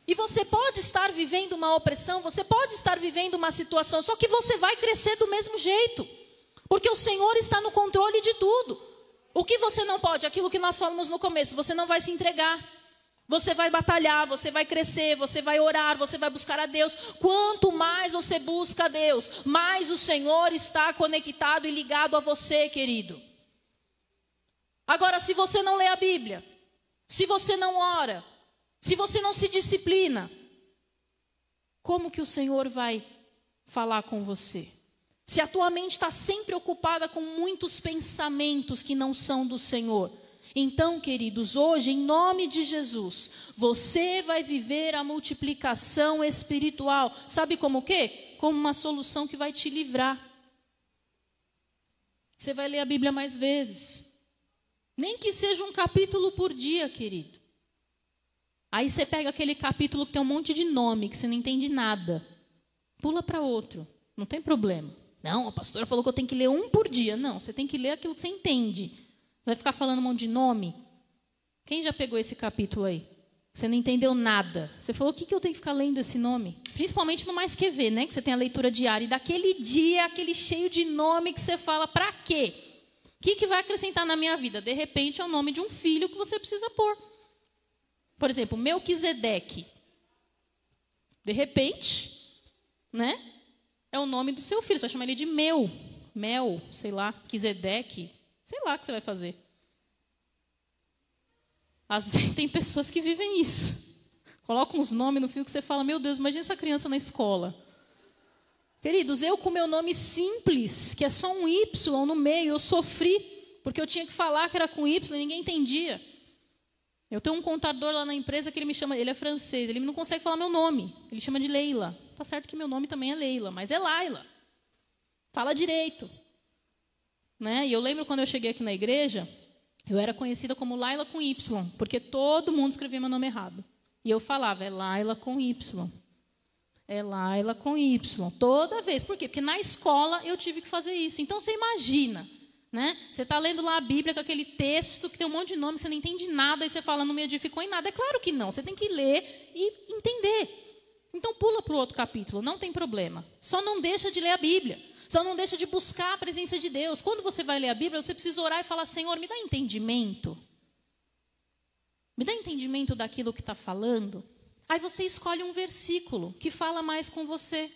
E você pode estar vivendo uma opressão, você pode estar vivendo uma situação, só que você vai crescer do mesmo jeito. Porque o Senhor está no controle de tudo. O que você não pode? Aquilo que nós falamos no começo, você não vai se entregar. Você vai batalhar, você vai crescer, você vai orar, você vai buscar a Deus. Quanto mais você busca a Deus, mais o Senhor está conectado e ligado a você, querido. Agora, se você não lê a Bíblia, se você não ora, se você não se disciplina, como que o Senhor vai falar com você? Se a tua mente está sempre ocupada com muitos pensamentos que não são do Senhor. Então, queridos, hoje, em nome de Jesus, você vai viver a multiplicação espiritual. Sabe como o quê? Como uma solução que vai te livrar. Você vai ler a Bíblia mais vezes. Nem que seja um capítulo por dia, querido. Aí você pega aquele capítulo que tem um monte de nome, que você não entende nada. Pula para outro. Não tem problema. Não, a pastora falou que eu tenho que ler um por dia. Não, você tem que ler aquilo que você entende. Vai ficar falando um monte de nome? Quem já pegou esse capítulo aí? Você não entendeu nada. Você falou, o que, que eu tenho que ficar lendo esse nome? Principalmente no Mais Que Ver, né? Que você tem a leitura diária. E daquele dia, aquele cheio de nome que você fala, para quê? que, que vai acrescentar na minha vida? De repente é o nome de um filho que você precisa pôr. Por exemplo, Melquisedeque. De repente, né? É o nome do seu filho. Você vai chamar ele de Meu. Mel, sei lá, Quisedeque. Sei lá o que você vai fazer. Às vezes [laughs] tem pessoas que vivem isso. Colocam uns nomes no fio que você fala, meu Deus, imagina essa criança na escola. Queridos, eu com meu nome simples, que é só um Y no meio, eu sofri, porque eu tinha que falar que era com Y e ninguém entendia. Eu tenho um contador lá na empresa que ele me chama, ele é francês, ele não consegue falar meu nome, ele chama de Leila. Tá certo que meu nome também é Leila, mas é Laila. Fala direito. Né? E eu lembro quando eu cheguei aqui na igreja, eu era conhecida como Laila com Y, porque todo mundo escrevia meu nome errado. E eu falava, é Laila com Y. É Laila com Y. Toda vez. Por quê? Porque na escola eu tive que fazer isso. Então você imagina. Né? Você está lendo lá a Bíblia com aquele texto que tem um monte de nome, você não entende nada, e você fala, não me edificou em nada. É claro que não. Você tem que ler e entender. Então pula para o outro capítulo, não tem problema. Só não deixa de ler a Bíblia. Só não deixa de buscar a presença de Deus. Quando você vai ler a Bíblia, você precisa orar e falar, Senhor, me dá entendimento. Me dá entendimento daquilo que está falando. Aí você escolhe um versículo que fala mais com você.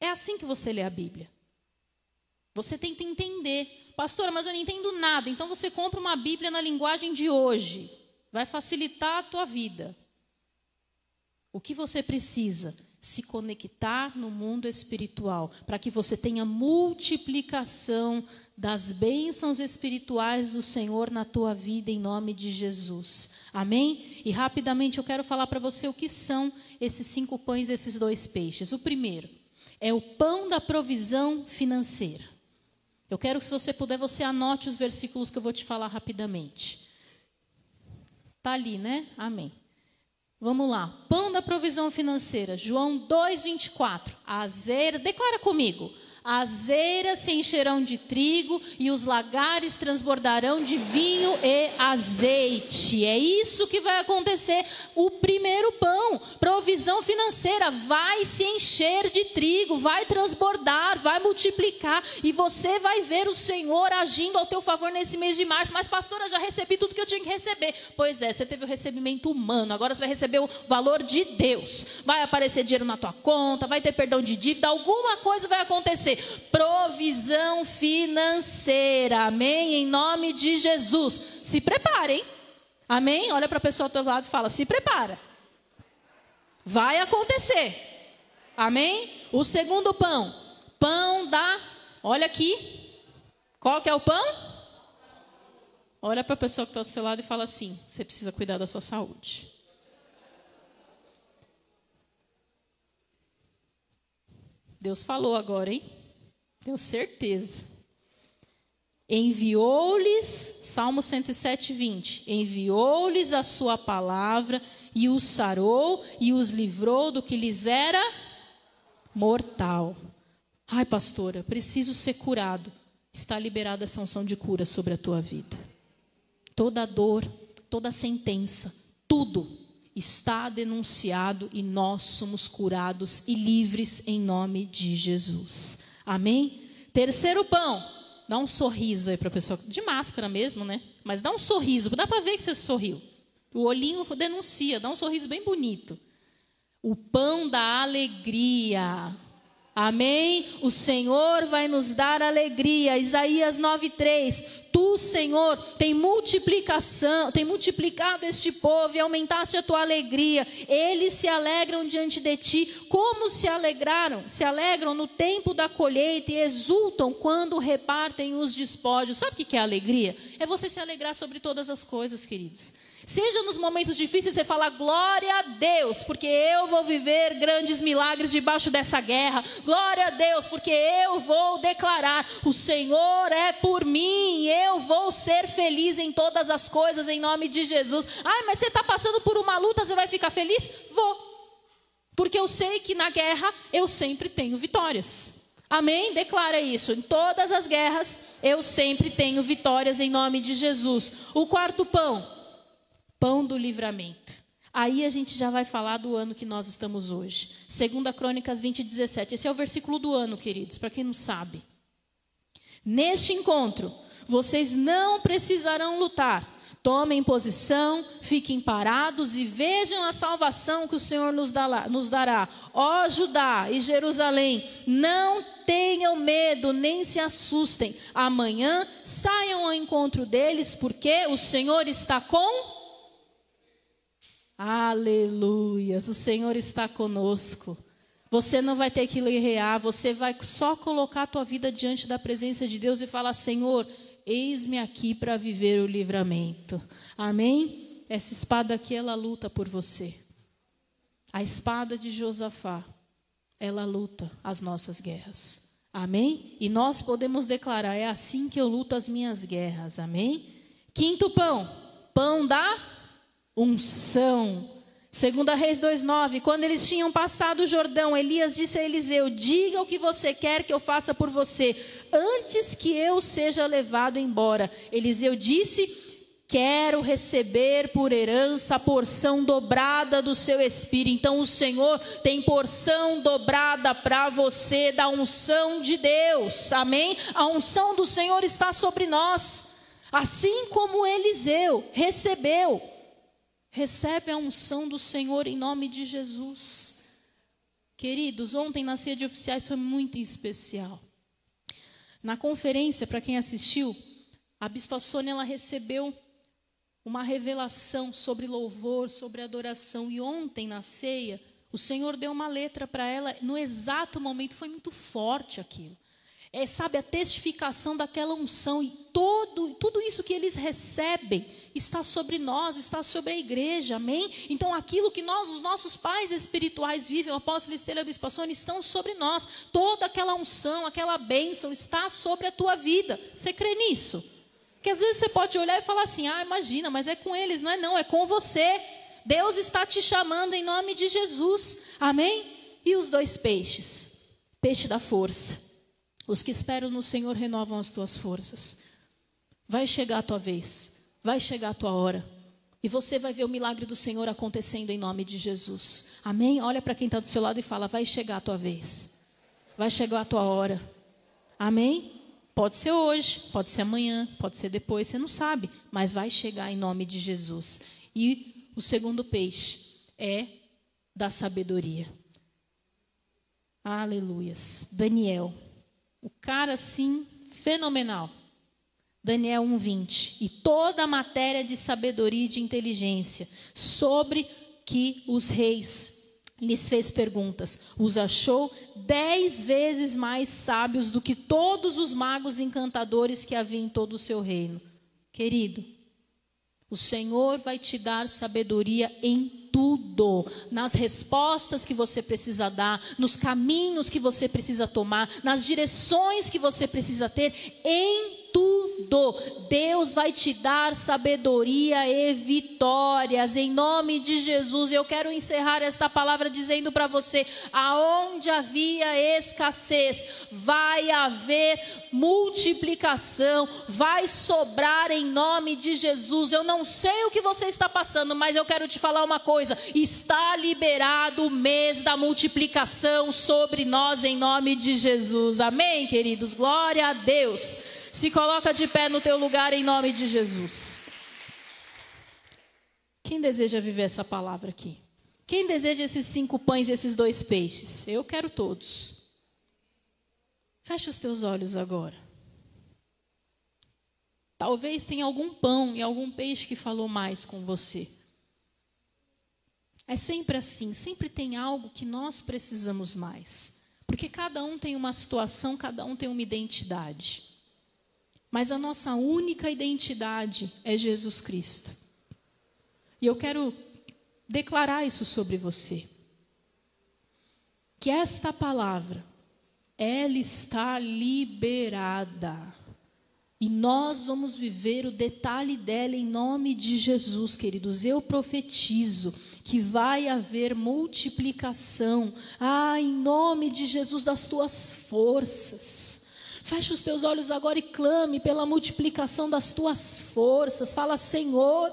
É assim que você lê a Bíblia. Você tenta entender. Pastora, mas eu não entendo nada. Então você compra uma Bíblia na linguagem de hoje. Vai facilitar a tua vida. O que você precisa? Se conectar no mundo espiritual, para que você tenha multiplicação das bênçãos espirituais do Senhor na tua vida, em nome de Jesus. Amém? E rapidamente eu quero falar para você o que são esses cinco pães esses dois peixes. O primeiro é o pão da provisão financeira. Eu quero que, se você puder, você anote os versículos que eu vou te falar rapidamente. Está ali, né? Amém. Vamos lá. Pão da provisão financeira. João 2,24. Azeiras. Declara comigo. As eiras se encherão de trigo e os lagares transbordarão de vinho e azeite. É isso que vai acontecer. O primeiro pão, provisão financeira, vai se encher de trigo, vai transbordar, vai multiplicar e você vai ver o Senhor agindo ao teu favor nesse mês de março. Mas pastora, já recebi tudo que eu tinha que receber. Pois é, você teve o recebimento humano, agora você vai receber o valor de Deus. Vai aparecer dinheiro na tua conta, vai ter perdão de dívida, alguma coisa vai acontecer provisão financeira. Amém? Em nome de Jesus. Se preparem. Amém? Olha para a pessoa do teu lado e fala: se prepara. Vai acontecer. Amém? O segundo pão. Pão da. Olha aqui. Qual que é o pão? Olha para a pessoa que está do seu lado e fala assim: você precisa cuidar da sua saúde. Deus falou agora, hein? Tenho certeza. Enviou-lhes, Salmo 107, 20. Enviou-lhes a sua palavra e os sarou e os livrou do que lhes era mortal. Ai, pastora, preciso ser curado. Está liberada a sanção de cura sobre a tua vida. Toda dor, toda sentença, tudo está denunciado e nós somos curados e livres em nome de Jesus. Amém? Terceiro pão. Dá um sorriso aí para a pessoa, de máscara mesmo, né? Mas dá um sorriso, dá para ver que você sorriu. O olhinho denuncia, dá um sorriso bem bonito. O pão da alegria. Amém? O Senhor vai nos dar alegria. Isaías 9:3. Tu, Senhor, tem multiplicação, tem multiplicado este povo e aumentaste a tua alegria. Eles se alegram diante de ti, como se alegraram? Se alegram no tempo da colheita e exultam quando repartem os despojos. Sabe o que é alegria? É você se alegrar sobre todas as coisas, queridos. Seja nos momentos difíceis você fala glória a Deus, porque eu vou viver grandes milagres debaixo dessa guerra. Glória a Deus, porque eu vou declarar: o Senhor é por mim, eu vou ser feliz em todas as coisas em nome de Jesus. Ai, mas você está passando por uma luta, você vai ficar feliz? Vou. Porque eu sei que na guerra eu sempre tenho vitórias. Amém? Declara isso. Em todas as guerras eu sempre tenho vitórias em nome de Jesus. O quarto pão pão do livramento. Aí a gente já vai falar do ano que nós estamos hoje. Segunda Crônicas 20, 17. Esse é o versículo do ano, queridos, para quem não sabe. Neste encontro, vocês não precisarão lutar. Tomem posição, fiquem parados e vejam a salvação que o Senhor nos dará. Nos dará. Ó Judá e Jerusalém, não tenham medo, nem se assustem. Amanhã saiam ao encontro deles, porque o Senhor está com Aleluias, o Senhor está conosco. Você não vai ter que guerrear, você vai só colocar a tua vida diante da presença de Deus e falar: Senhor, eis-me aqui para viver o livramento. Amém? Essa espada aqui, ela luta por você. A espada de Josafá, ela luta as nossas guerras. Amém? E nós podemos declarar: é assim que eu luto as minhas guerras. Amém? Quinto pão, pão da unção. Segunda Reis 2:9, quando eles tinham passado o Jordão, Elias disse a Eliseu: "Diga o que você quer que eu faça por você, antes que eu seja levado embora." Eliseu disse: Quero receber por herança a porção dobrada do seu espírito. Então o Senhor tem porção dobrada para você da unção de Deus. Amém? A unção do Senhor está sobre nós. Assim como Eliseu recebeu Recebe a unção do Senhor em nome de Jesus. Queridos, ontem na ceia de oficiais foi muito especial. Na conferência, para quem assistiu, a Bispa Sônia ela recebeu uma revelação sobre louvor, sobre adoração. E ontem na ceia, o Senhor deu uma letra para ela no exato momento, foi muito forte aquilo. É, sabe, a testificação daquela unção e todo, tudo isso que eles recebem está sobre nós, está sobre a igreja, amém? Então, aquilo que nós, os nossos pais espirituais vivem, o apóstolo Estela Espaçone, estão sobre nós. Toda aquela unção, aquela bênção está sobre a tua vida. Você crê nisso? Porque às vezes você pode olhar e falar assim: ah, imagina, mas é com eles, não é? Não, é com você. Deus está te chamando em nome de Jesus, amém? E os dois peixes? Peixe da força. Os que esperam no Senhor renovam as tuas forças. Vai chegar a tua vez, vai chegar a tua hora. E você vai ver o milagre do Senhor acontecendo em nome de Jesus. Amém? Olha para quem está do seu lado e fala: vai chegar a tua vez, vai chegar a tua hora. Amém? Pode ser hoje, pode ser amanhã, pode ser depois, você não sabe, mas vai chegar em nome de Jesus. E o segundo peixe é da sabedoria. Aleluias. Daniel. O cara, assim, fenomenal. Daniel 1:20. E toda a matéria de sabedoria e de inteligência sobre que os reis lhes fez perguntas. Os achou dez vezes mais sábios do que todos os magos encantadores que havia em todo o seu reino. Querido, o Senhor vai te dar sabedoria em tudo, nas respostas que você precisa dar, nos caminhos que você precisa tomar, nas direções que você precisa ter, em tudo. Deus vai te dar sabedoria e vitórias em nome de Jesus. Eu quero encerrar esta palavra dizendo para você: aonde havia escassez, vai haver multiplicação, vai sobrar em nome de Jesus. Eu não sei o que você está passando, mas eu quero te falar uma coisa: está liberado o mês da multiplicação sobre nós em nome de Jesus. Amém, queridos? Glória a Deus. Se coloca de pé no teu lugar em nome de Jesus. Quem deseja viver essa palavra aqui? Quem deseja esses cinco pães e esses dois peixes? Eu quero todos. Feche os teus olhos agora. Talvez tenha algum pão e algum peixe que falou mais com você. É sempre assim, sempre tem algo que nós precisamos mais. Porque cada um tem uma situação, cada um tem uma identidade. Mas a nossa única identidade é Jesus Cristo. E eu quero declarar isso sobre você. Que esta palavra, ela está liberada. E nós vamos viver o detalhe dela em nome de Jesus, queridos. Eu profetizo que vai haver multiplicação. Ah, em nome de Jesus, das tuas forças. Feche os teus olhos agora e clame pela multiplicação das tuas forças. Fala, Senhor,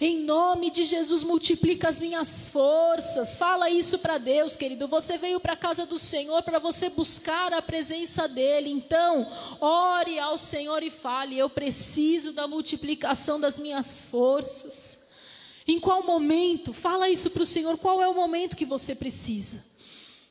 em nome de Jesus, multiplica as minhas forças. Fala isso para Deus, querido. Você veio para a casa do Senhor para você buscar a presença dEle. Então, ore ao Senhor e fale: Eu preciso da multiplicação das minhas forças. Em qual momento? Fala isso para o Senhor. Qual é o momento que você precisa?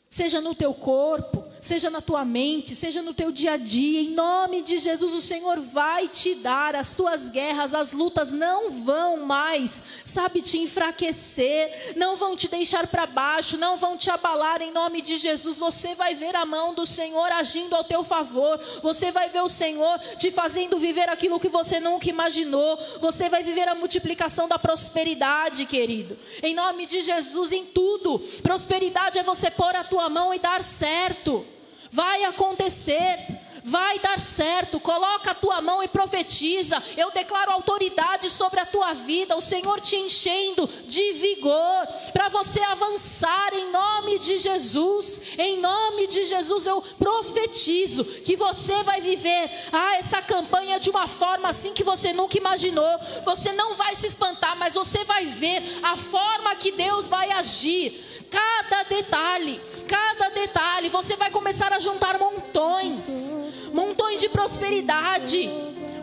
Seja no teu corpo, seja na tua mente, seja no teu dia a dia, em nome de Jesus, o Senhor vai te dar as tuas guerras, as lutas não vão mais, sabe, te enfraquecer, não vão te deixar para baixo, não vão te abalar, em nome de Jesus. Você vai ver a mão do Senhor agindo ao teu favor, você vai ver o Senhor te fazendo viver aquilo que você nunca imaginou, você vai viver a multiplicação da prosperidade, querido, em nome de Jesus, em tudo. Prosperidade é você pôr a tua mão e dar certo. Vai acontecer. Vai dar certo. Coloca a tua mão e profetiza. Eu declaro autoridade sobre a tua vida. O Senhor te enchendo de vigor para você avançar em nome de Jesus. Em nome de Jesus eu profetizo que você vai viver ah, essa campanha de uma forma assim que você nunca imaginou. Você não vai se espantar, mas você vai ver a forma que Deus vai agir cada detalhe, cada detalhe, você vai começar a juntar montões, montões de prosperidade,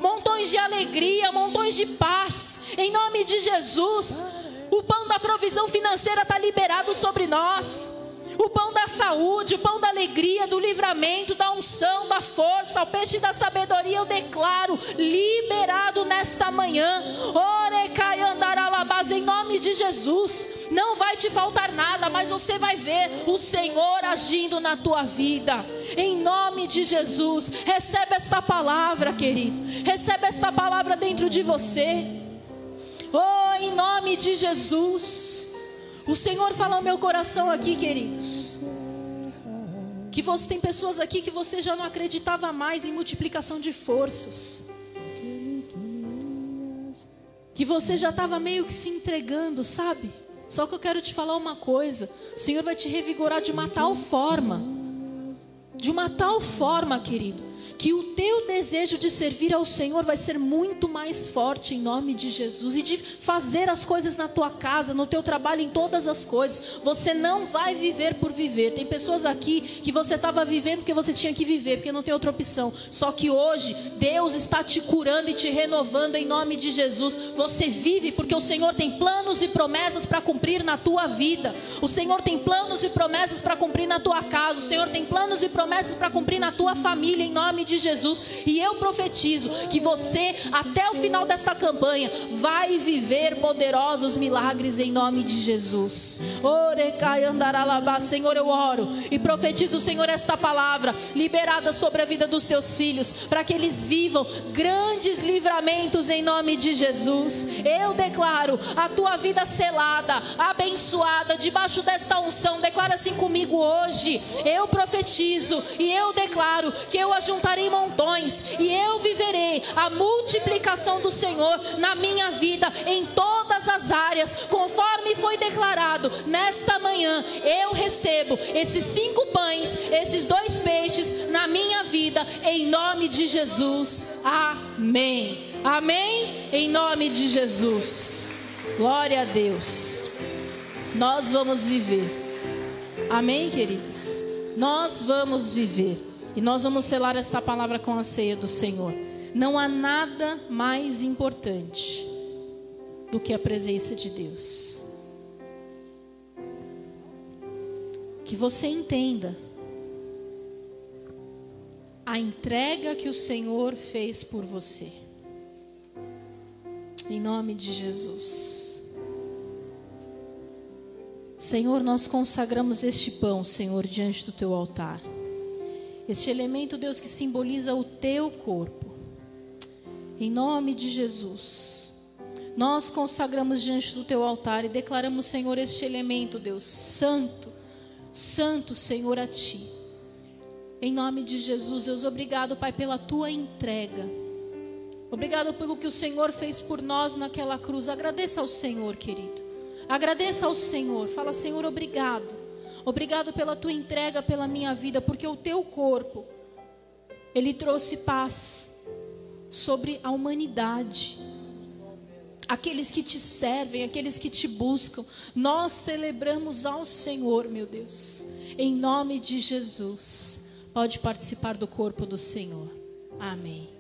montões de alegria, montões de paz, em nome de Jesus. O pão da provisão financeira está liberado sobre nós. O pão da saúde, o pão da alegria, do livramento, da unção, da força, o peixe da sabedoria, eu declaro liberado nesta manhã. Orecai andaralabás em nome de Jesus. Não vai te faltar nada, mas você vai ver o Senhor agindo na tua vida. Em nome de Jesus, recebe esta palavra, querido. Recebe esta palavra dentro de você. Oh, em nome de Jesus. O Senhor fala ao meu coração aqui, queridos. Que você tem pessoas aqui que você já não acreditava mais em multiplicação de forças. Que você já estava meio que se entregando, sabe? Só que eu quero te falar uma coisa: o Senhor vai te revigorar de uma tal forma, de uma tal forma, querido, que o teu desejo de servir ao Senhor vai ser muito mais forte em nome de Jesus e de fazer as coisas na tua casa, no teu trabalho, em todas as coisas. Você não vai viver por viver. Tem pessoas aqui que você estava vivendo porque você tinha que viver, porque não tem outra opção. Só que hoje Deus está te curando e te renovando em nome de Jesus. Você vive porque o Senhor tem planos e promessas para cumprir na tua vida. O Senhor tem planos e promessas para cumprir na tua casa. O Senhor tem planos e promessas para cumprir na tua família em nome de Jesus. E eu profetizo que você, até o final desta campanha, vai viver poderosos milagres em nome de Jesus. Orecai Senhor, eu oro e profetizo, Senhor, esta palavra liberada sobre a vida dos teus filhos, para que eles vivam grandes livramentos em nome de Jesus. Eu declaro a tua vida selada, abençoada, debaixo desta unção. Declara assim comigo hoje. Eu profetizo e eu declaro que eu ajuntarei montões e eu viverei a multiplicação do Senhor na minha vida em todas as áreas, conforme foi declarado nesta manhã. Eu recebo esses cinco pães, esses dois peixes na minha vida, em nome de Jesus. Amém. Amém. Em nome de Jesus. Glória a Deus. Nós vamos viver. Amém, queridos? Nós vamos viver. E nós vamos selar esta palavra com a ceia do Senhor. Não há nada mais importante do que a presença de Deus. Que você entenda a entrega que o Senhor fez por você. Em nome de Jesus. Senhor, nós consagramos este pão, Senhor, diante do teu altar. Este elemento, Deus, que simboliza o teu corpo. Em nome de Jesus. Nós consagramos diante do teu altar e declaramos, Senhor, este elemento, Deus, santo, santo, Senhor, a ti. Em nome de Jesus, Deus, obrigado, Pai, pela tua entrega. Obrigado pelo que o Senhor fez por nós naquela cruz. Agradeça ao Senhor, querido. Agradeça ao Senhor. Fala, Senhor, obrigado. Obrigado pela tua entrega pela minha vida, porque o teu corpo ele trouxe paz sobre a humanidade. Aqueles que te servem, aqueles que te buscam, nós celebramos ao Senhor, meu Deus. Em nome de Jesus, pode participar do corpo do Senhor. Amém.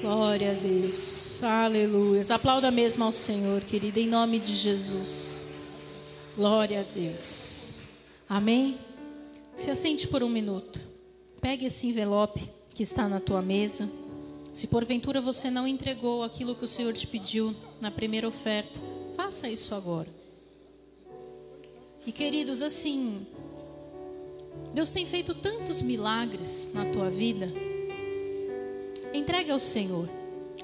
Glória a Deus. Aleluia. Aplauda mesmo ao Senhor, querida, em nome de Jesus. Glória a Deus. Amém? Se assente por um minuto. Pegue esse envelope que está na tua mesa. Se porventura você não entregou aquilo que o Senhor te pediu na primeira oferta, faça isso agora. E queridos, assim, Deus tem feito tantos milagres na tua vida. Entregue ao Senhor.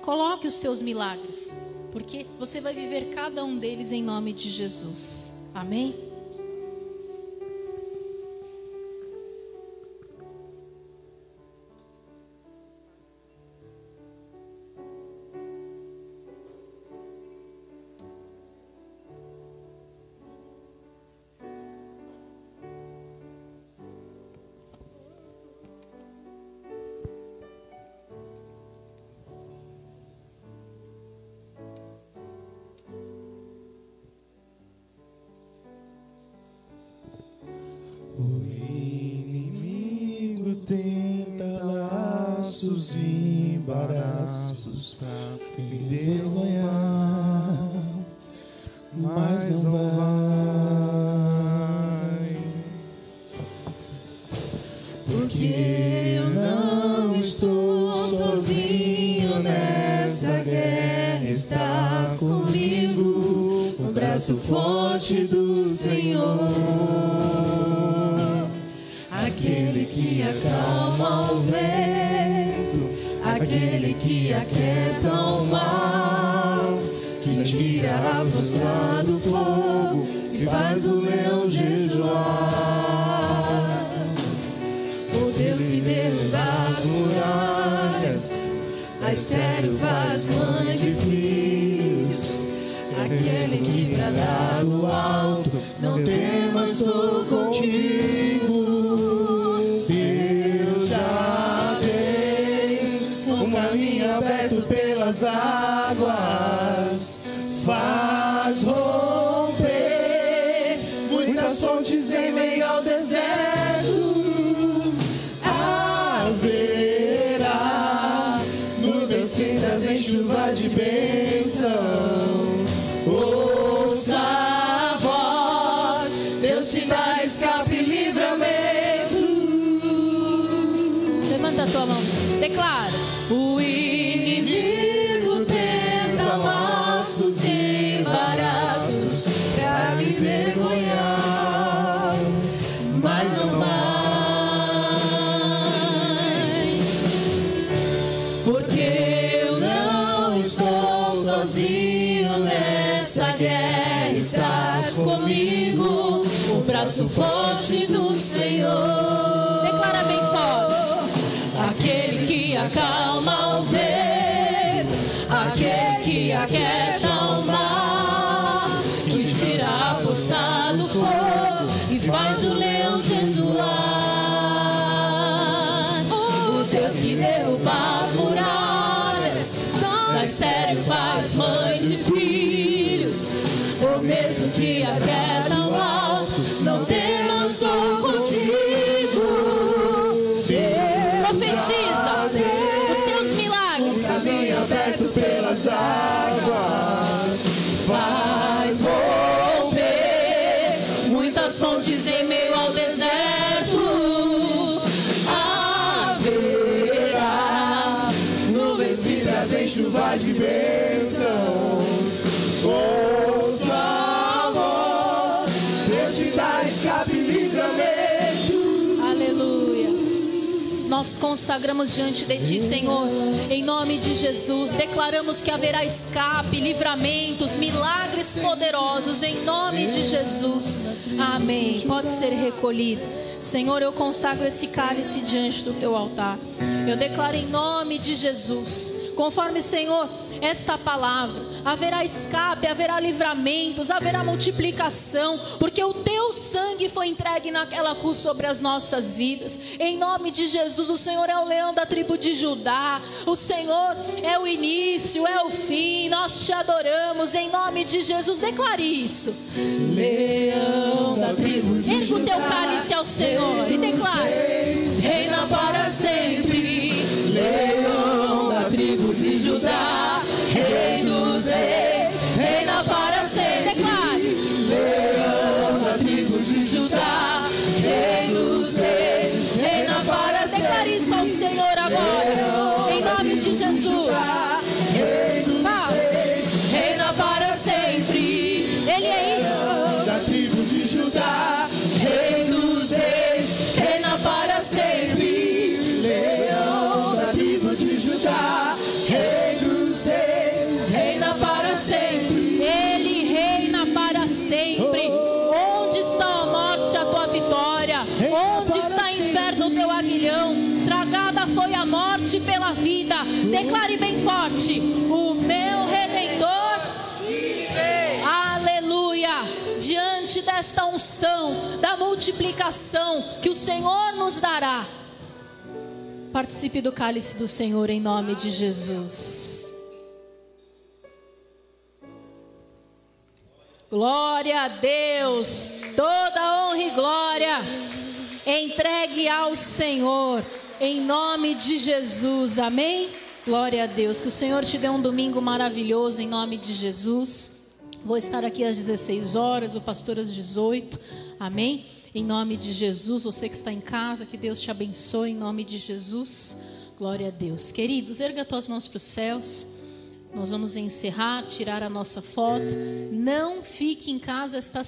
Coloque os teus milagres, porque você vai viver cada um deles em nome de Jesus. Amém? Do Senhor. Aquele que acalma o vento, aquele que aquieta o mar, que tira a força do fogo e faz o leão jejuar. O Deus que derruba as muralhas, a estéreo faz mãe de filhos. Aquele que brada do alto, não temas, estou contigo. Deus já fez um caminho aberto pelas águas, mesmo dia 10. Consagramos diante de Ti, Senhor, em nome de Jesus. Declaramos que haverá escape, livramentos, milagres poderosos, em nome de Jesus. Amém. Pode ser recolhido. Senhor, eu consagro esse cálice diante do Teu altar. Eu declaro em nome de Jesus. Conforme, Senhor, esta palavra, haverá escape, haverá livramentos, haverá multiplicação, porque o teu sangue foi entregue naquela cruz sobre as nossas vidas. Em nome de Jesus, o Senhor é o leão da tribo de Judá, o Senhor é o início, é o fim. Nós te adoramos em nome de Jesus. Declare isso. Leão da tribo de Erga o teu Judá, cálice ao Senhor e declare. reina para sempre. Leão da tribo de Judá, Jesus. Declare bem forte: O meu redentor. Aleluia! Diante desta unção, da multiplicação que o Senhor nos dará, participe do cálice do Senhor em nome de Jesus. Glória a Deus, toda honra e glória. Entregue ao Senhor, em nome de Jesus. Amém? Glória a Deus. Que o Senhor te dê um domingo maravilhoso, em nome de Jesus. Vou estar aqui às 16 horas, o pastor às 18. Amém? Em nome de Jesus, você que está em casa, que Deus te abençoe em nome de Jesus. Glória a Deus. Queridos, erga tuas mãos para os céus. Nós vamos encerrar, tirar a nossa foto. Não fique em casa esta